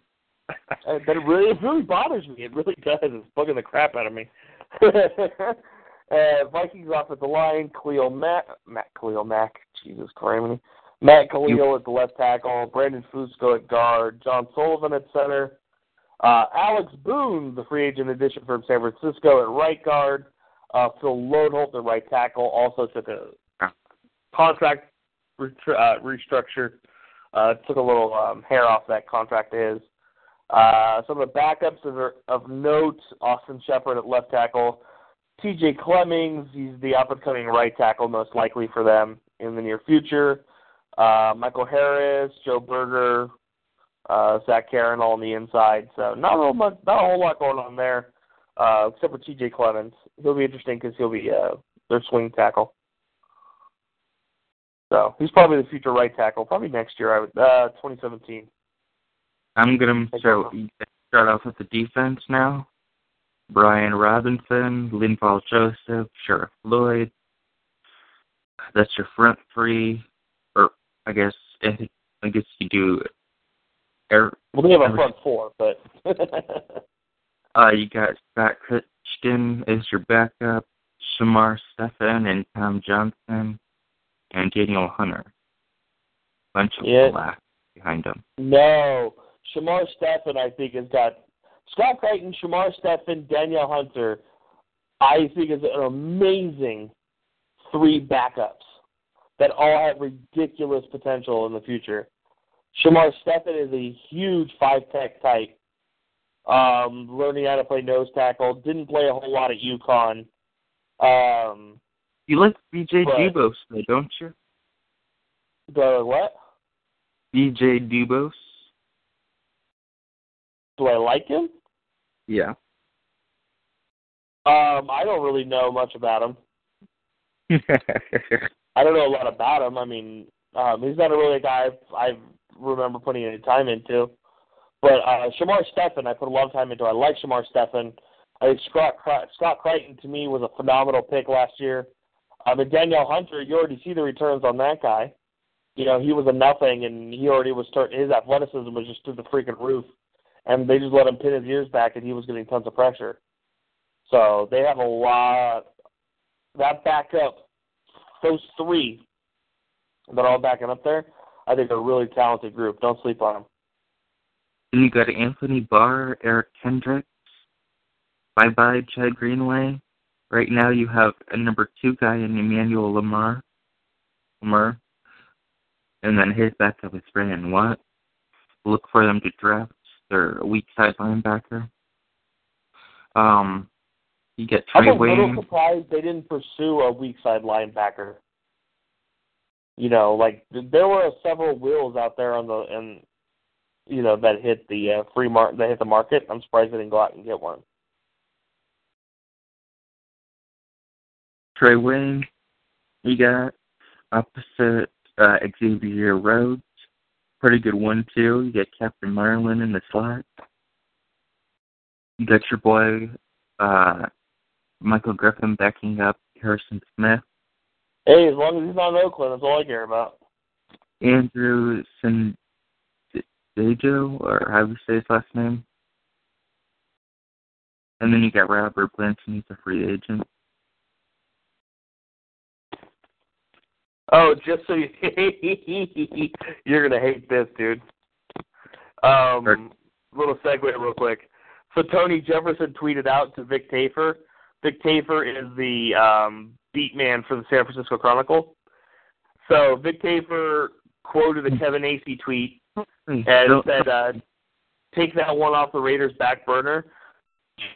Speaker 3: that it really it really bothers me. It really does. It's bugging the crap out of me. uh, Vikings off at the line: Khalil Matt Matt Khalil Mack. Jesus Christ, Matt Kalil at the left tackle, Brandon Fusco at guard, John Sullivan at center, uh, Alex Boone, the free agent addition from San Francisco at right guard, uh, Phil Loadholt the right tackle, also took a contract uh, restructure. Uh, took a little um, hair off that contract is. Uh, some of the backups of, of note: Austin Shepherd at left tackle, T.J. Clemmings. He's the up-and-coming right tackle, most likely for them in the near future. Uh, Michael Harris, Joe Berger, uh, Zac Kerin, all on the inside. So not a whole much, not a whole lot going on there, uh, except for T.J. Clemmings. He'll be interesting because he'll be uh, their swing tackle. So he's probably the future right tackle, probably next year. I would, uh, 2017.
Speaker 2: I'm gonna start off with the defense now. Brian Robison, Linval Joseph, Sharrif Floyd. That's your front three, or I guess I guess you do. Er,
Speaker 3: Well, they have a front four, but
Speaker 2: uh, you got Scott Crichton as your backup, Shamar Stephen and Tom Johnson, and Danielle Hunter. Bunch of
Speaker 3: Yeah.
Speaker 2: black behind them.
Speaker 3: no. Shamar Stephen, I think, has got Scott Crichton, Shamar Stephen, Danielle Hunter. I think is an amazing three backups that all have ridiculous potential in the future. Shamar Stephen is a huge five tech type. Um, learning how to play nose tackle. Didn't play a whole lot at UConn. Um,
Speaker 2: You like BJ
Speaker 3: But-
Speaker 2: Dubos, though, don't you?
Speaker 3: the what?
Speaker 2: BJ Dubose.
Speaker 3: Do I like him?
Speaker 2: Yeah.
Speaker 3: Um, I don't really know much about him. I don't know a lot about him. I mean, um, he's not a really a guy I've, I remember putting any time into. But uh, Shamar Stephen, I put a lot of time into. I like Shamar Stephen. I think Scott Scott Crichton to me was a phenomenal pick last year. I mean, Danielle Hunter, you already see the returns on that guy. You know, he was a nothing, and he already was start. His athleticism was just through the freaking roof, and they just let him pin his ears back, and he was getting tons of pressure. So they have a lot. That backup, those three that are all backing up there, I think a really talented group. Don't sleep on them.
Speaker 2: And you got Anthony Barr, Eric Kendricks, bye bye Chad Greenway. Right now you have a number two guy in Emmanuel Lamur. Lamar. And then his backup is Brandon Watt. Look for them to draft their weak side linebacker. Um you get Trey
Speaker 3: I'm a
Speaker 2: Wayne.
Speaker 3: little surprised they didn't pursue a weak side linebacker. You know, like there were several wheels out there on the and you know that hit the uh, free market that hit the market. I'm surprised they didn't go out and get one.
Speaker 2: Trey Wayne. You got opposite uh, Xavier Rhodes. Pretty good one too. You got Captain Munnerlyn in the slot. You got your boy uh, Michael Griffin backing up Harrison Smith.
Speaker 3: Hey, as long as he's not in Oakland, that's all I care about.
Speaker 2: Andrew Sendejo, or how do you say his last name? And then you got Robert Blanton, he's a free agent.
Speaker 3: Oh, just so you, you're gonna hate this, dude. Um, little segue, real quick. So Tony Jefferson tweeted out to Vic Tafur. Vic Tafur is the um, beat man for the San Francisco Chronicle. So Vic Tafur quoted a Kevin Acee tweet and said, uh, "Take that one off the Raiders' back burner."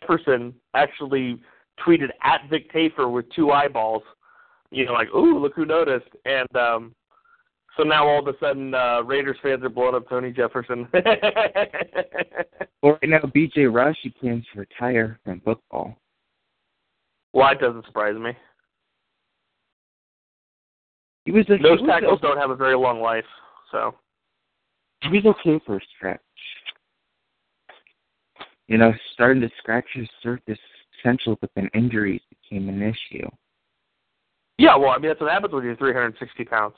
Speaker 3: Jefferson actually tweeted at Vic Tafur with two eyeballs. You know, like, "Ooh, look who noticed!" And um, so now all of a sudden, uh, Raiders fans are blowing up Tony Jefferson.
Speaker 2: well, right now, B.J. Raji plans to retire from football.
Speaker 3: Well, that doesn't surprise me.
Speaker 2: He was a,
Speaker 3: Those
Speaker 2: he was
Speaker 3: tackles
Speaker 2: a,
Speaker 3: don't have a very long life, so.
Speaker 2: He was okay for a stretch. You know, starting to scratch his surface potential, but then injuries became an issue.
Speaker 3: Yeah, well, I mean that's what happens when you're 360 pounds.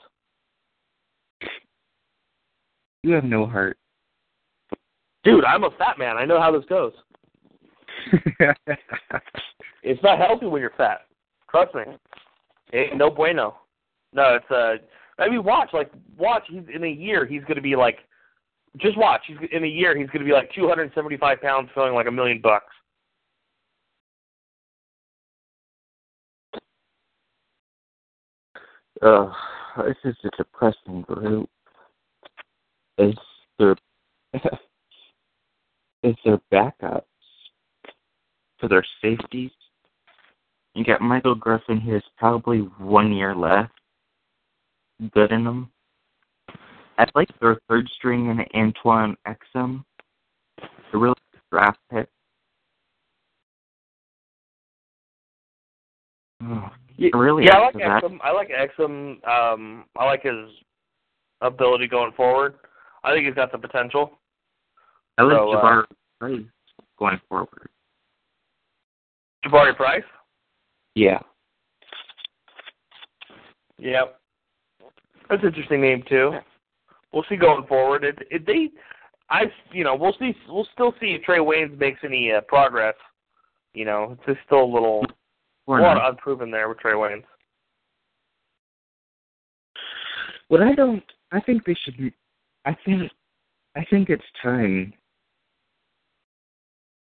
Speaker 2: You have no heart.
Speaker 3: Dude, I'm a fat man. I know how this goes. it's not healthy when you're fat. Trust me. Ain't no bueno. No, it's uh. Mean, watch like watch. He's in a year. He's going to be like, just watch. He's in a year. He's going to be like 275 pounds, feeling like a million bucks.
Speaker 2: Uh, this is a depressing group. Is their is their backups for their safeties? You got Michael Griffin, who has probably one year left. Good in them. I'd like their third string in Antoine Exum. A really good draft pick. Oh, really?
Speaker 3: Yeah, I like
Speaker 2: that-
Speaker 3: Exum. I like Exum. Um, I like his ability going forward. I think he's got the potential.
Speaker 2: I like
Speaker 3: So, uh,
Speaker 2: Jabari Price going forward.
Speaker 3: Jabari Price.
Speaker 2: Yeah.
Speaker 3: Yep. That's an interesting name too. We'll see going forward. It, it, they, I, you know, we'll see. We'll still see if Trae Waynes makes any uh, progress. You know, it's just still a little, a lot
Speaker 2: not.
Speaker 3: unproven there with Trae Waynes.
Speaker 2: What I don't, I think they should. I think, I think it's time.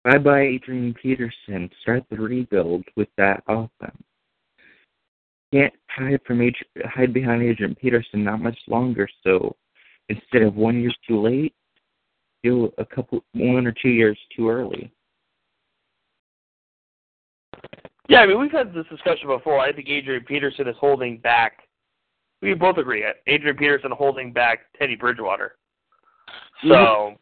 Speaker 2: Bye bye, Adrian Peterson. Start the rebuild with that offense. Can't hide from Adri- hide behind Adrian Peterson not much longer. So instead of one year too late, do a couple, one or two years too early.
Speaker 3: Yeah, I mean, we've had this discussion before. I think Adrian Peterson is holding back. We both agree. Adrian Peterson holding back Teddy Bridgewater. Mm-hmm. So,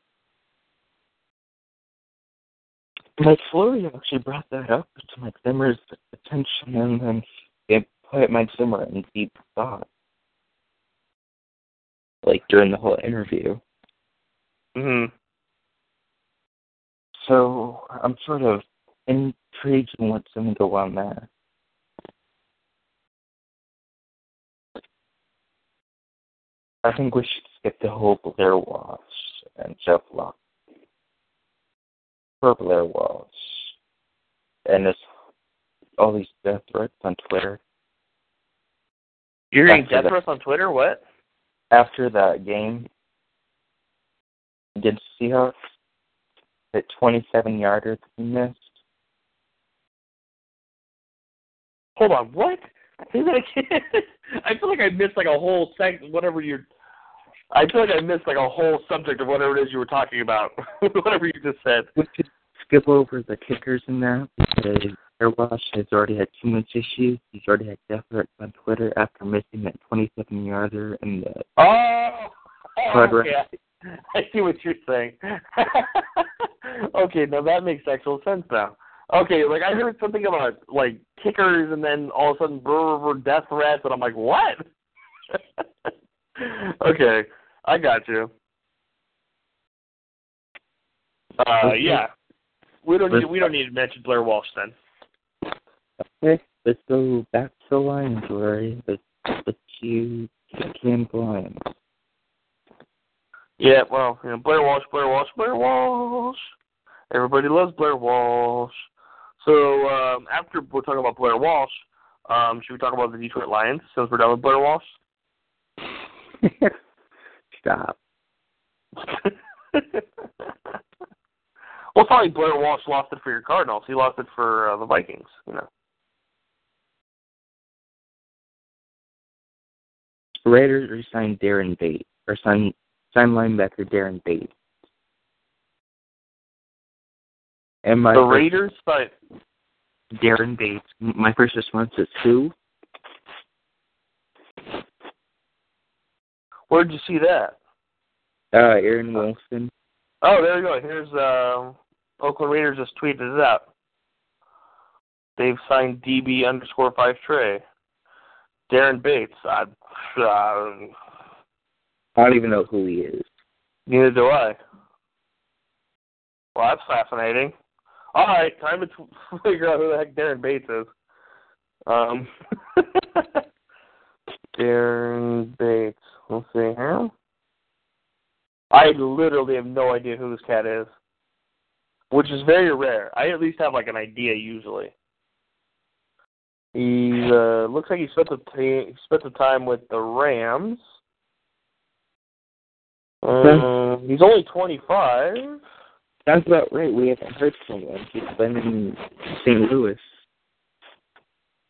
Speaker 2: Mike Florio actually brought that up to Mike Zimmer's attention, and then quiet my Zimmer in deep thought, like during the whole interview.
Speaker 3: Hmm.
Speaker 2: So I'm sort of intrigued in what's going to go on there. I think we should skip the whole Blair Walsh and Jeff Locke. For Blair Walsh and his all these death threats on Twitter.
Speaker 3: You're getting
Speaker 2: After
Speaker 3: death
Speaker 2: the-
Speaker 3: threats on Twitter? What?
Speaker 2: After that game against Seahawks, that 27 yarder that he missed.
Speaker 3: Hold on, what? Say that again. I feel like I missed like a whole seg whatever you're I feel like I missed like a whole subject of whatever it is you were talking about. whatever you just said.
Speaker 2: We could skip over the kickers in that because Blair Walsh has already had too much issues. He's already had death threats on Twitter after missing that 27 yarder and the
Speaker 3: Oh, okay. I see what you're saying. okay, now that makes actual sense now. Okay, like I heard something about like kickers and then all of a sudden brr, death threats and I'm like, what? okay, I got you. Uh, yeah. We don't need we don't need to mention Blair Walsh then.
Speaker 2: Okay, let's go back to the Lions, Larry. Let's, let's you Cam Lions.
Speaker 3: Yeah, well, you know, Blair Walsh, Blair Walsh, Blair Walsh. Everybody loves Blair Walsh. So um, after we're talking about Blair Walsh, um, should we talk about the Detroit Lions since we're done with Blair Walsh?
Speaker 2: Stop.
Speaker 3: well, probably Blair Walsh lost it for your Cardinals. He lost it for uh, the Vikings. You know.
Speaker 2: Raiders re-signed Daren Bates, or signed, signed linebacker Daren Bates. And my
Speaker 3: the Raiders, but
Speaker 2: Daren Bates. My first response is who?
Speaker 3: where'd you see that?
Speaker 2: Uh, Aaron Wilson.
Speaker 3: Oh, there you go. Here's uh, Oakland Raiders just tweeted it out. They've signed DB underscore five Trey. Daren Bates. I, uh,
Speaker 2: I don't even know who he is.
Speaker 3: neither do I. Well, that's fascinating. All right, time to figure out who the heck Daren Bates is. Um, Daren Bates. Let's see here. I literally have no idea who this cat is, which is very rare. I at least have like an idea usually. He uh, looks like he spent the t- he spent the time with the Rams. Uh, he's only twenty five.
Speaker 2: That's about right. We haven't heard from him. He's been in St. Louis.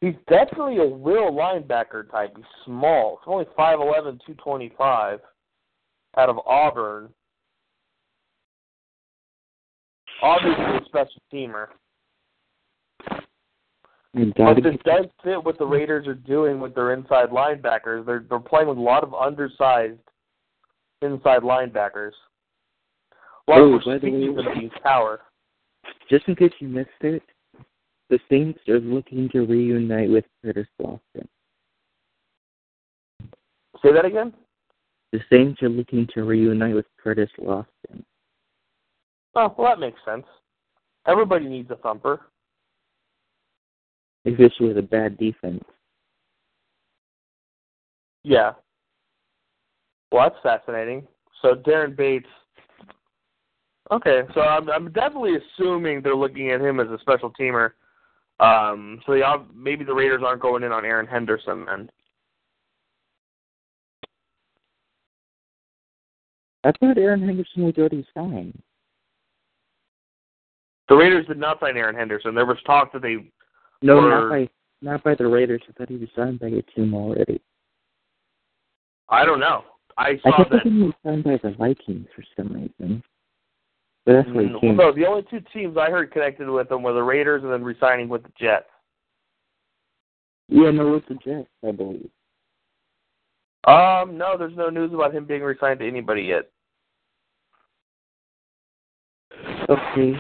Speaker 3: He's definitely a real linebacker type. He's small. He's only 5'11", 225, out of Auburn. Obviously a special teamer. But this does fit what the Raiders are doing with their inside linebackers. They're they're playing with a lot of undersized inside linebackers. A lot
Speaker 2: Oh,
Speaker 3: of
Speaker 2: by the way-
Speaker 3: power.
Speaker 2: Just in case you missed it, the Saints are looking to reunite with Curtis Lofton.
Speaker 3: Say that again?
Speaker 2: The Saints are looking to reunite with Curtis Lofton.
Speaker 3: Oh, well that makes sense. Everybody needs a thumper.
Speaker 2: Especially with a bad defense.
Speaker 3: Yeah. Well, that's fascinating. So Daren Bates. Okay, so I'm I'm definitely assuming they're looking at him as a special teamer. Um, so they, ob- maybe the Raiders aren't going in on Erin Henderson then.
Speaker 2: I thought Erin Henderson was already signed.
Speaker 3: The Raiders did not sign Erin Henderson. There was talk that they.
Speaker 2: No, not by not by the Raiders. I thought he was signed by a team already.
Speaker 3: I don't know. I
Speaker 2: I
Speaker 3: saw
Speaker 2: thought
Speaker 3: that.
Speaker 2: he was signed by the Vikings for some reason. But that's where he
Speaker 3: Mm,
Speaker 2: came.
Speaker 3: No, the only two teams I heard connected with him were the Raiders and then resigning with the Jets.
Speaker 2: Yeah, no, it's the Jets, I believe.
Speaker 3: Um, no, there's no news about him being resigned to anybody yet.
Speaker 2: Okay,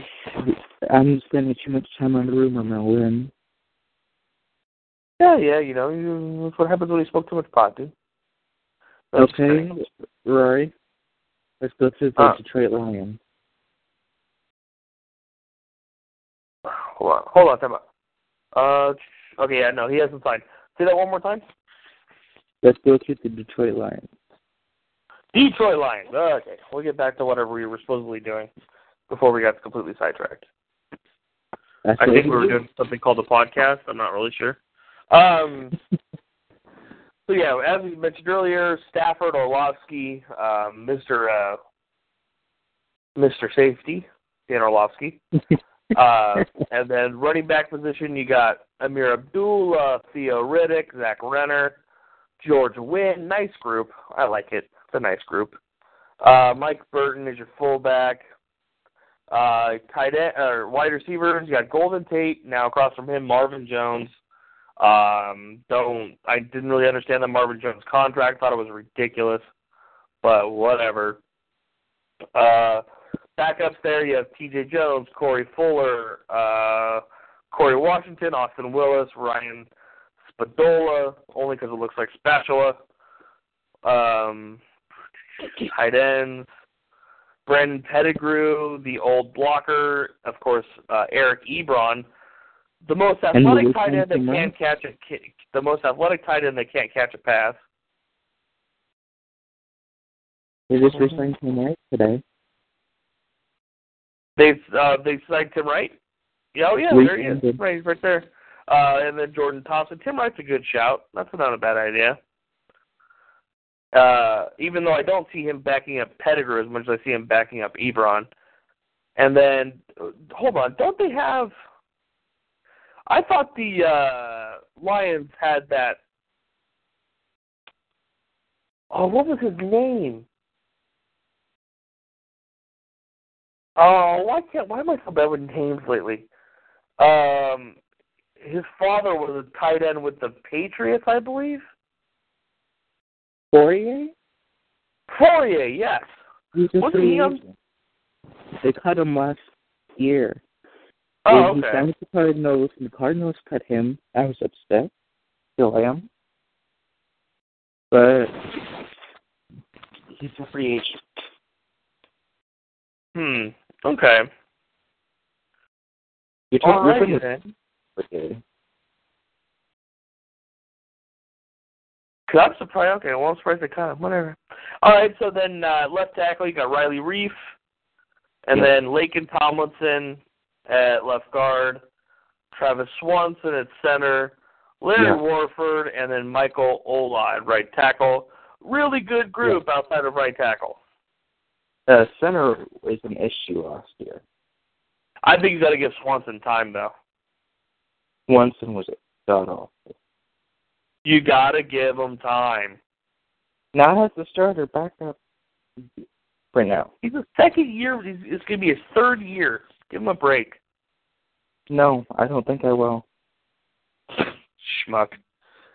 Speaker 2: I'm spending too much time on the rumor mill. Then
Speaker 3: Yeah, yeah, you know, you, that's what happens when you smoke too much pot, dude. That's
Speaker 2: okay, Rory, let's go to the
Speaker 3: Uh.
Speaker 2: Detroit Lions.
Speaker 3: Hold on, hold on, time out. Uh, okay, yeah, no, he hasn't signed. Say that one more time.
Speaker 2: Let's go to the Detroit Lions.
Speaker 3: Detroit Lions. Okay, we'll get back to whatever we were supposedly doing before we got completely sidetracked.
Speaker 2: That's
Speaker 3: I think we were doing something called a podcast. I'm not really sure. Um, so yeah, as we mentioned earlier, Stafford, Orlovsky, um, Mr. Uh, Mr. Safety, Dan Orlovsky, uh, and then running back position, you got Ameer Abdullah, Theo Riddick, Zach Zenner, George Winn. Nice group. I like it. It's a nice group. Uh, Mike Burton is your fullback. Uh, tight end or wide receivers, you got Golden Tate. Now across from him, Marvin Jones. Um, don't I didn't really understand the Marvin Jones contract. Thought it was ridiculous, but whatever. Uh, backups there, you have T.J. Jones, Corey Fuller, uh, Corey Washington, Austin Willis, Ryan Spadola, only because it looks like spatula. Um, tight ends. Brandon Pettigrew, the old blocker, of course, uh, Eric Ebron, the most athletic tight end that can't catch a the most athletic tight end that can't catch a pass.
Speaker 2: They just resigned him right today.
Speaker 3: They've uh, they signed Tim Wright. Yeah, oh yeah, there he is. Right, right there. Uh, and then Jordan Thompson. Tim Wright's a good shout. That's not a bad idea. Uh, even though I don't see him backing up Pettigrew as much as I see him backing up Ebron. And then, uh, hold on, don't they have? I thought the uh, Lions had that. Oh, what was his name? Oh, why can't? Why am I so bad with names lately? Um, his father was a tight end with the Patriots, I believe.
Speaker 2: Fauria.
Speaker 3: Fauria, yes. Wasn't he on-
Speaker 2: They cut him last year.
Speaker 3: Oh,
Speaker 2: He
Speaker 3: okay.
Speaker 2: signed with the Cardinals, and the Cardinals cut him. I was upset. Still am. But he's a free agent.
Speaker 3: Hmm. Okay.
Speaker 2: You're talking
Speaker 3: right
Speaker 2: okay.
Speaker 3: I'm surprised. Okay, well, I'm surprised they cut him. Whatever. All right. So then, uh, left tackle, you got Riley Reiff, and
Speaker 2: Yeah.
Speaker 3: then Laken Tomlinson at left guard, Travis Swanson at center, Larry
Speaker 2: Yeah.
Speaker 3: Warford, and then Michael Ola at right tackle. Really good group outside of right tackle.
Speaker 2: Uh, center was an issue last year.
Speaker 3: I think you got to give Swanson time though.
Speaker 2: Swanson was god awful.
Speaker 3: You got to give him time.
Speaker 2: Not as the starter, backup for now.
Speaker 3: He's a second year. He's, it's going to be his third year. Give him a break.
Speaker 2: No, I don't think I will.
Speaker 3: Schmuck.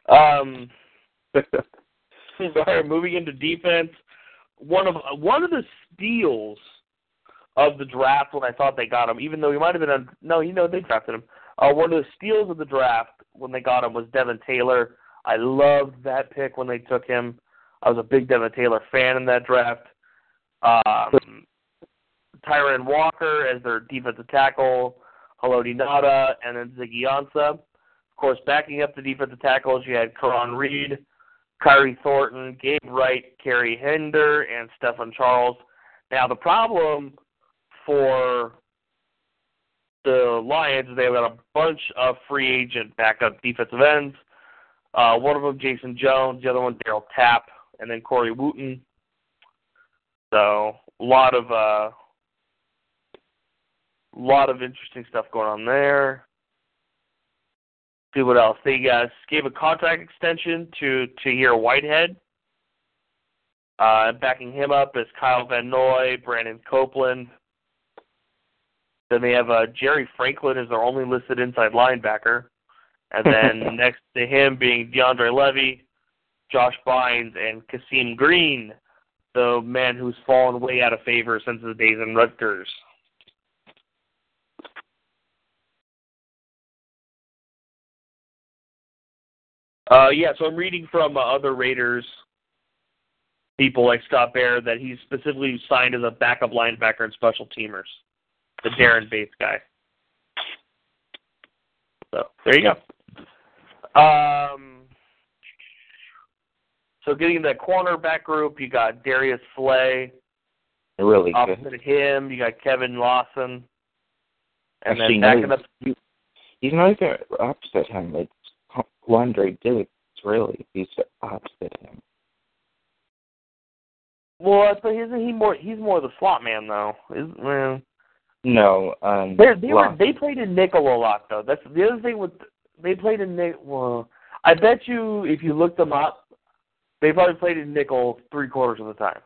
Speaker 3: Um, moving into defense. One of one of the steals of the draft when I thought they got him, even though he might have been on. No, you know they drafted him. Uh, one of the steals of the draft when they got him was Devin Taylor. I loved that pick when they took him. I was a big Devin Taylor fan in that draft. Um, Tyrunn Walker as their defensive tackle, Haloti Ngata, and then Ziggy Ansah. Of course, backing up the defensive tackles, you had Caraun Reid, Khyri Thornton, Gabe Wright, Kerry Hyder, and Stefan Charles. Now, the problem for the Lions is they've got a bunch of free agent backup defensive ends. Uh, one of them, Jason Jones. The other one, Daryl Tapp, and then Corey Wootton. So, a lot of uh, lot of interesting stuff going on there. See what else? They uh, gave a contract extension to Tahir Whitehead. Uh, backing him up is Kyle Van Noy, Brandon Copeland. Then they have uh, Jerry Franklin as their only listed inside linebacker. And then next to him being DeAndre Levy, Josh Bynes, and Khaseem Greene, the man who's fallen way out of favor since his days in Rutgers. Uh, yeah, so I'm reading from uh, other Raiders people like Scott Bair that he's specifically signed as a backup linebacker and special teamers, the Daren Bates guy. So there you go. Um, So getting that cornerback group, you got Darius Slay.
Speaker 2: Really
Speaker 3: opposite
Speaker 2: good.
Speaker 3: of him, you got Nevin Lawson. And
Speaker 2: Actually,
Speaker 3: then backing
Speaker 2: no,
Speaker 3: up
Speaker 2: he's not even opposite him. It's Quandre Diggs, really. He's opposite him.
Speaker 3: Well, but isn't he more? He's more the slot man, though. Is well,
Speaker 2: No, um,
Speaker 3: they they were they played in nickel a lot, though. That's the other thing with they played in nickel. Well, I bet you if you look them up, they probably played in nickel three quarters of the time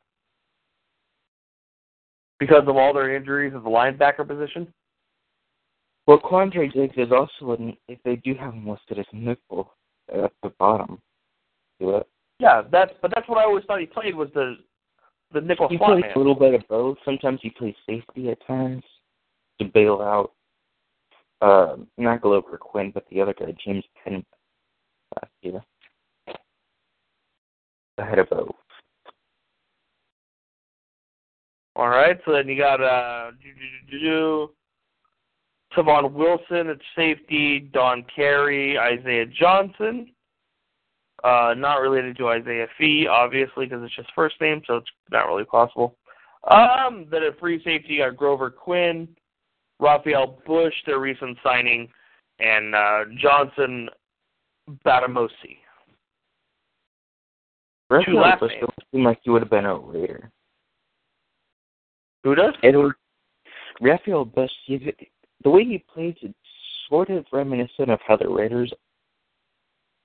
Speaker 3: because of all their injuries at the linebacker position.
Speaker 2: Well, Quandre Diggs is also an, if they do have him listed as nickel at the bottom.
Speaker 3: Yeah, that's but that's what I always thought he played was the the nickel
Speaker 2: He plays
Speaker 3: man.
Speaker 2: a little bit of both. Sometimes he plays safety at times to bail out uh, not Glover Quin, but the other guy, James Penn, last year. Ahead of both.
Speaker 3: All right, so then you got uh, do- do- do- do- Tavon Wilson at safety, Don Carey, Isaiah Johnson. Uh, not related to Isaiah Fee, obviously, because it's just first name, so it's not really possible. Um, then at free safety, got Glover Quin, Rafael Bush, their recent signing, and uh, Johnson Bademosi.
Speaker 2: Rafael
Speaker 3: last
Speaker 2: Bush
Speaker 3: names.
Speaker 2: doesn't seem like he would have been a Raider.
Speaker 3: Who does?
Speaker 2: Edward Rafael Bush, he's, the way he plays, it's sort of reminiscent of how the Raiders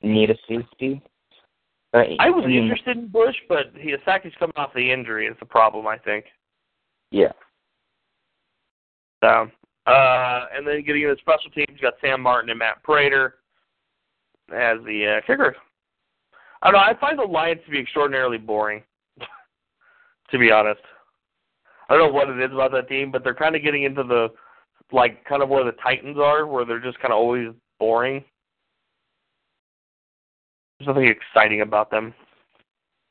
Speaker 2: need a safety. Uh,
Speaker 3: I was
Speaker 2: mean,
Speaker 3: interested in Bush, but he, the he's coming off the injury is the problem, I think.
Speaker 2: Yeah.
Speaker 3: So, uh, and then getting into special teams, you got Sam Martin and Matt Prater as the uh, kickers. I don't know. I find the Lions to be extraordinarily boring, to be honest. I don't know what it is about that team, but they're kind of getting into the like kind of where the Titans are, where they're just kind of always boring. There's nothing exciting about them.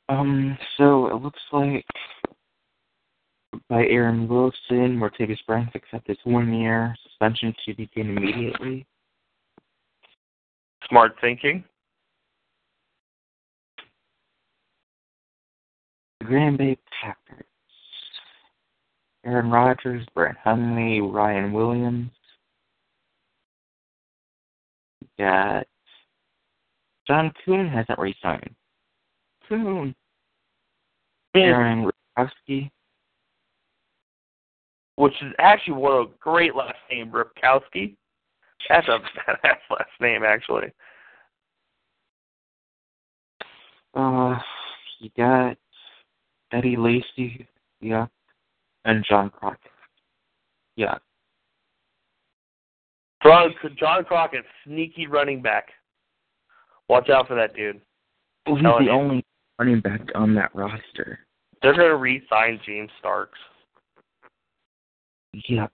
Speaker 2: Um, so it looks like by Aaron Wilson, Martavis Bryant accepted one year suspension to begin immediately.
Speaker 3: Smart thinking.
Speaker 2: The Green Bay Packers. Aaron Rodgers, Brett Hundley, Ryan Williams. Got John Kuhn hasn't resigned. Kuhn. Aaron Ripkowski.
Speaker 3: which is actually what a great last name, Ripkowski. That's a badass last name, actually.
Speaker 2: Uh, you got Eddie Lacy, yeah, and John Crockett. Yeah,
Speaker 3: John, John Crockett, sneaky running back. Watch out for that dude.
Speaker 2: well, he's
Speaker 3: Telling
Speaker 2: the
Speaker 3: you.
Speaker 2: only running back on that roster.
Speaker 3: They're going to re-sign James Starks.
Speaker 2: Yep.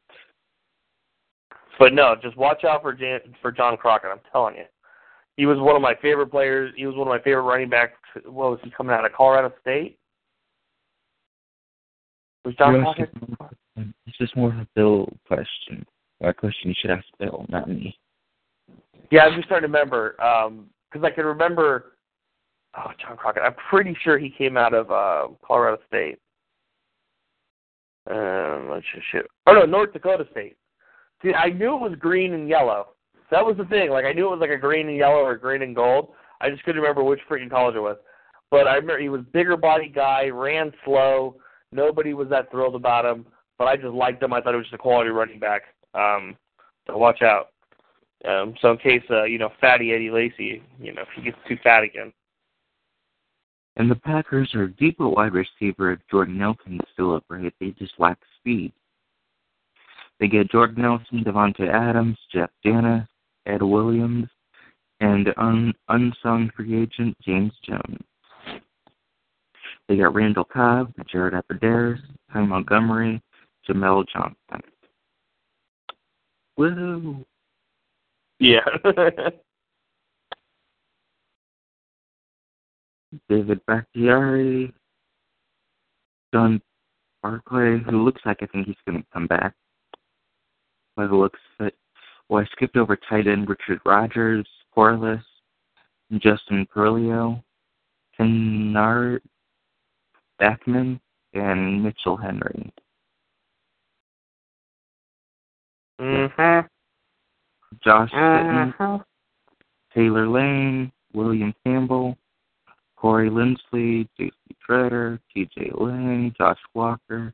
Speaker 3: But no, just watch out for Jan, for John Crockett. I'm telling you, he was one of my favorite players. He was one of my favorite running backs. What was he coming out of Colorado State? Was John
Speaker 2: You're
Speaker 3: Crockett?
Speaker 2: This is more of a Bill question. A question you should ask Bill, not me.
Speaker 3: Yeah, I'm just trying to remember because I can remember. Oh, John Crockett. I'm pretty sure he came out of uh, Colorado State. Um, let's just shoot. Oh no, North Dakota State. See, I knew it was green and yellow. That was the thing. Like I knew it was like a green and yellow or green and gold. I just couldn't remember which freaking college it was. But I remember he was bigger body guy, ran slow. Nobody was that thrilled about him, but I just liked him. I thought he was just a quality running back. Um, so watch out. Um, so in case uh, you know, fatty Eddie Lacy, you know, if he gets too fat again.
Speaker 2: And the Packers are deep at wide receiver if Jordan Nelson's still upright. They just lack speed. They get Jordan Nelson, Davante Adams, Jeff Janis, Ed Williams, and un- unsung free agent James Jones. They got Randall Cobb, Jared Abbrederis, Ty Montgomery, Jamel Johnson. Woo!
Speaker 3: Yeah.
Speaker 2: David Bakhtiari, Don Barclay, who looks like I think he's going to come back. By the looks of it. Well, I skipped over tight end Richard Rogers, Corliss, Justin Perillo. Kennard Backman, and Mitchell Henry.
Speaker 3: Mm-hmm.
Speaker 2: Josh Sitton,
Speaker 3: Mhm.
Speaker 2: Taylor Lane, William Campbell, Corey Linsley, J.C. Tretter, T.J. Lang, Josh Walker.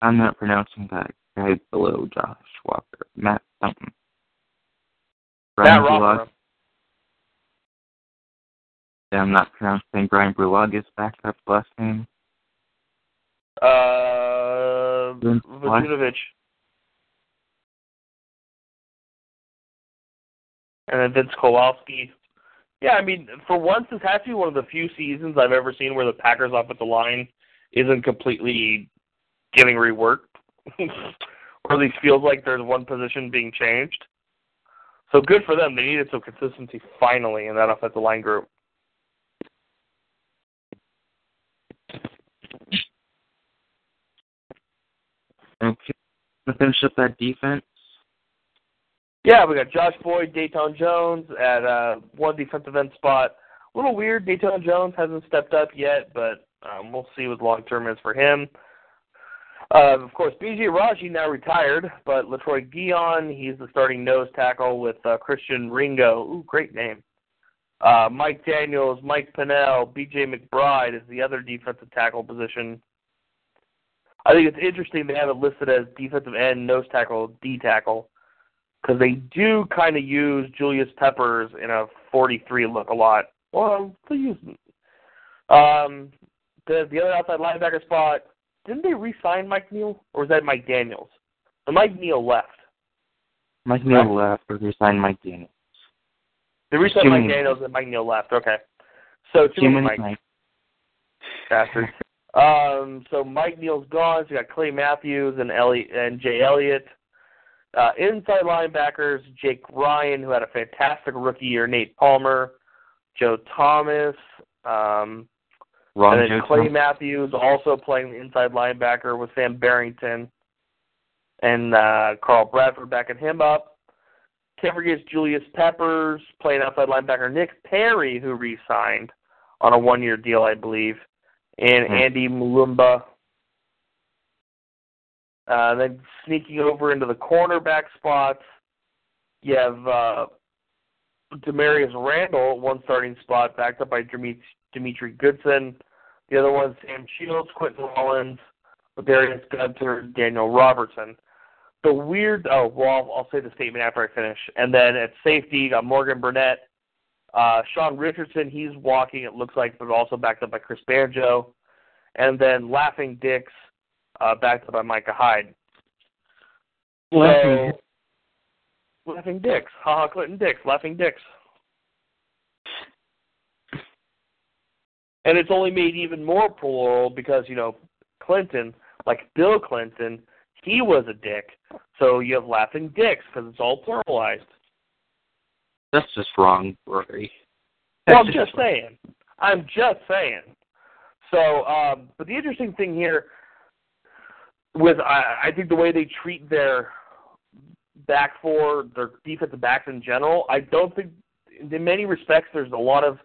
Speaker 2: I'm not pronouncing that guy below Josh Walker. Matt something.
Speaker 3: Matt
Speaker 2: Bryan Bulaga.
Speaker 3: Rothrock.
Speaker 2: I'm not pronouncing Bryan Bulaga's backup last name.
Speaker 3: Uh, And then Vince Kowalski. Yeah, I mean, for once, this has to be one of the few seasons I've ever seen where the Packers' offensive line isn't completely getting reworked, or at least feels like there's one position being changed. So good for them. They needed some consistency finally in that offensive line group.
Speaker 2: To finish up that defense,
Speaker 3: Yeah, we got Josh Boyd, Datone Jones at uh, one defensive end spot. A little weird. Datone Jones hasn't stepped up yet, but um, we'll see what long term is for him. Uh, of course, BJ Raji now retired, but Letroy Guion, he's the starting nose tackle with uh, Christian Ringo. Ooh, great name. Uh, Mike Daniels, Mike Pennel, BJ McBride is the other defensive tackle position. I think it's interesting they have it listed as defensive end, nose tackle, D tackle because they do kind of use Julius Peppers in a 43 look a lot. Well, they use um the the other outside linebacker spot. Didn't they re-sign Mike Neal, or was that Mike Daniels? And Mike Neal left.
Speaker 2: Mike Neal left, or they signed Mike Daniels.
Speaker 3: They re-signed Mike. Daniels and Mike Neal left. Okay, so too
Speaker 2: Too
Speaker 3: many
Speaker 2: many
Speaker 3: Mike
Speaker 2: Mike.
Speaker 3: bastards. Um, so Mike Neal's gone. So you got Clay Matthews and Elliot and Jay Elliott. Uh, inside linebackers, Jake Ryan, who had a fantastic rookie year, Nate Palmer, Joe Thomas, um,
Speaker 2: Ron
Speaker 3: and then
Speaker 2: Joe
Speaker 3: Clay
Speaker 2: Thomas.
Speaker 3: Matthews also playing the inside linebacker with Sam Barrington and uh, Carl Bradford backing him up. Can't forget Julius Peppers playing outside linebacker. Nick Perry, who re-signed on a one-year deal, I believe, and
Speaker 2: Hmm.
Speaker 3: Andy Mulumba. Uh, then sneaking over into the cornerback spots, you have uh, Damarious Randall one starting spot, backed up by Dimitri, Demetri Goodson. The other one, Sam Shields, Quinten Rollins, Darius Gunter, Daniel Robertson. The weird, oh, well, I'll, I'll say the statement after I finish. And then at safety, you got Morgan Burnett, uh, Sean Richardson, he's walking, it looks like, but also backed up by Chris Banjo. And then Laughing Dicks, uh, backed up by Micah Hyde.
Speaker 2: Laughing
Speaker 3: So, Laughing Dix. Haha, Clinton Dix. Laughing Dicks. And it's only made even more plural because, you know, Clinton, like Bill Clinton, he was a dick. So you have Laughing Dicks because it's all pluralized.
Speaker 2: That's just wrong, Rory.
Speaker 3: Well, I'm
Speaker 2: That's
Speaker 3: just saying. I'm just saying. So, um, but the interesting thing here with I, I think the way they treat their back four, their defensive backs in general, I don't think in many respects there's a lot of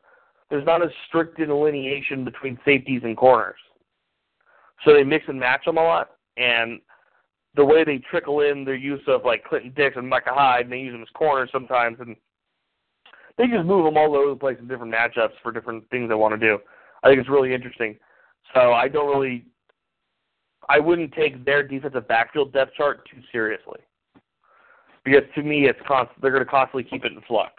Speaker 3: there's not a strict delineation between safeties and corners. So they mix and match them a lot, and the way they trickle in their use of like Clinton Dix and Micah Hyde, and they use them as corners sometimes, and they just move them all over the place in different matchups for different things they want to do. I think it's really interesting. So I don't really, I wouldn't take their defensive backfield depth chart too seriously because to me it's constant. They're going to constantly keep it in flux.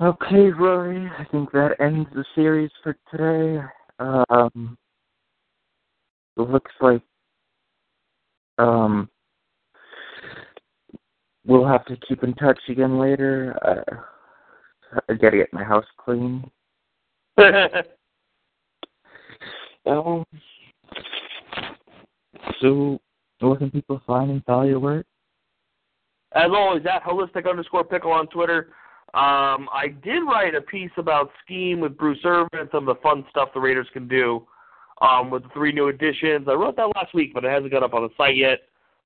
Speaker 2: Okay, Rory. I think that ends the series for today. Um, looks like um, we'll have to keep in touch again later. Uh, I gotta get my house clean. Um, so, where can people find and follow your work?
Speaker 3: As always, at holistic underscore pickle on Twitter. Um, I did write a piece about scheme with Bruce Irvin and some of the fun stuff the Raiders can do um, with the three new additions. I wrote that last week, but it hasn't got up on the site yet.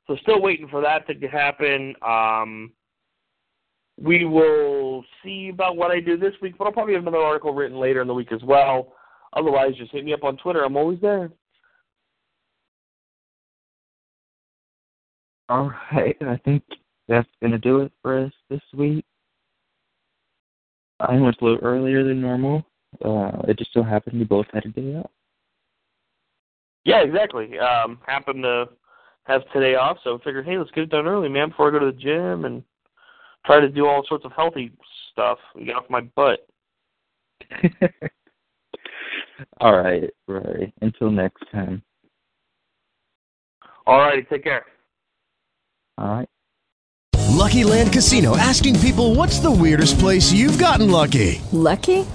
Speaker 3: So still waiting for that to happen. Um, we will see about what I do this week, but I'll probably have another article written later in the week as well. Otherwise, just hit me up on Twitter. I'm always there.
Speaker 2: All right, I think that's gonna do it for us this week. I went a little earlier than normal. Uh, it just so happened we both had a day off.
Speaker 3: Yeah, exactly. Um, happened to have today off, so I figured, hey, let's get it done early, man, before I go to the gym and try to do all sorts of healthy stuff. And get off my butt.
Speaker 2: All right, right. Until next time.
Speaker 3: All righty, take care.
Speaker 2: All right.
Speaker 4: Lucky Land Casino asking people what's the weirdest place you've gotten lucky?
Speaker 5: Lucky?